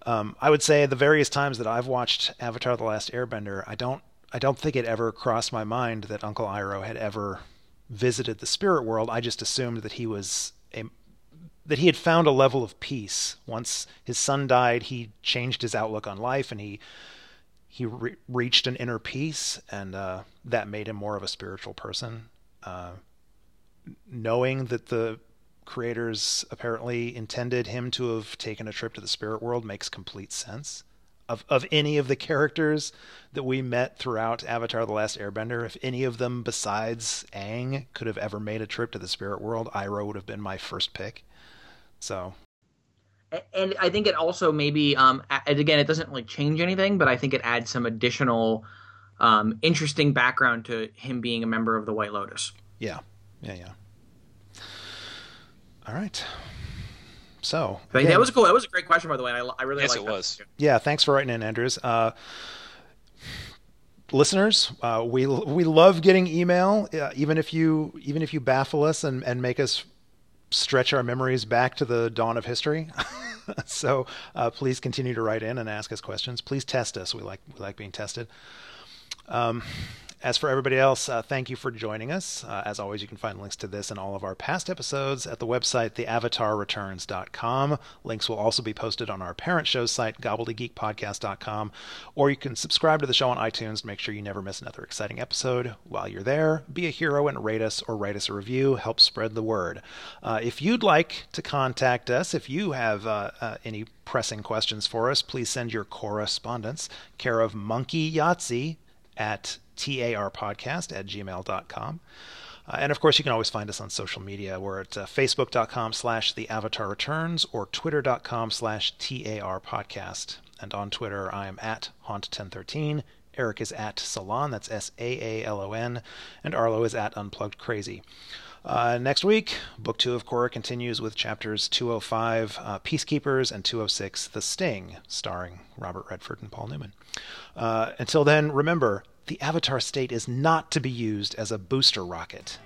Um, I would say the various times that I've watched Avatar: The Last Airbender, I don't I don't think it ever crossed my mind that Uncle Iroh had ever visited the spirit world. I just assumed that he was a that he had found a level of peace. Once his son died, he changed his outlook on life, and he he re- reached an inner peace, and uh, that made him more of a spiritual person. Uh, knowing that the creators apparently intended him to have taken a trip to the spirit world makes complete sense. Of of any of the characters that we met throughout Avatar: The Last Airbender, if any of them besides Aang could have ever made a trip to the spirit world, Iroh would have been my first pick. So And I think it also maybe, um, again, it doesn't like change anything, but I think it adds some additional um, interesting background to him being a member of the White Lotus. yeah, yeah, yeah. All right. So But again- that was a cool. That was a great question, by the way. And I, I really Yes, like it that. was. yeah, thanks for writing in, Andrews. Uh, listeners, uh, we we love getting email, uh, even if you even if you baffle us and, and make us stretch our memories back to the dawn of history. so uh, please continue to write in and ask us questions. Please test us. We like we like being tested. Um, as for everybody else, uh, thank you for joining us. Uh, as always, you can find links to this and all of our past episodes at the website, theavatarreturns.com. Links will also be posted on our parent show's site, gobbledygeekpodcast.com, or you can subscribe to the show on iTunes to make sure you never miss another exciting episode. While you're there, be a hero and rate us or write us a review. Help spread the word. Uh, if you'd like to contact us, if you have uh, uh, any pressing questions for us, please send your correspondence, care of Monkey Yahtzee at tarpodcast at gmail.com. Uh, and of course, you can always find us on social media. We're at uh, facebook.com slash the avatar returns or twitter.com slash tar podcast. And on Twitter, I am at haunt1013. Eric is at Salon, that's S A A L O N, and Arlo is at Unplugged Crazy. Uh, next week, Book 2 of Korra continues with chapters 205, uh, Peacekeepers, and 206, The Sting, starring Robert Redford and Paul Newman. Uh, until then, remember the Avatar state is not to be used as a booster rocket.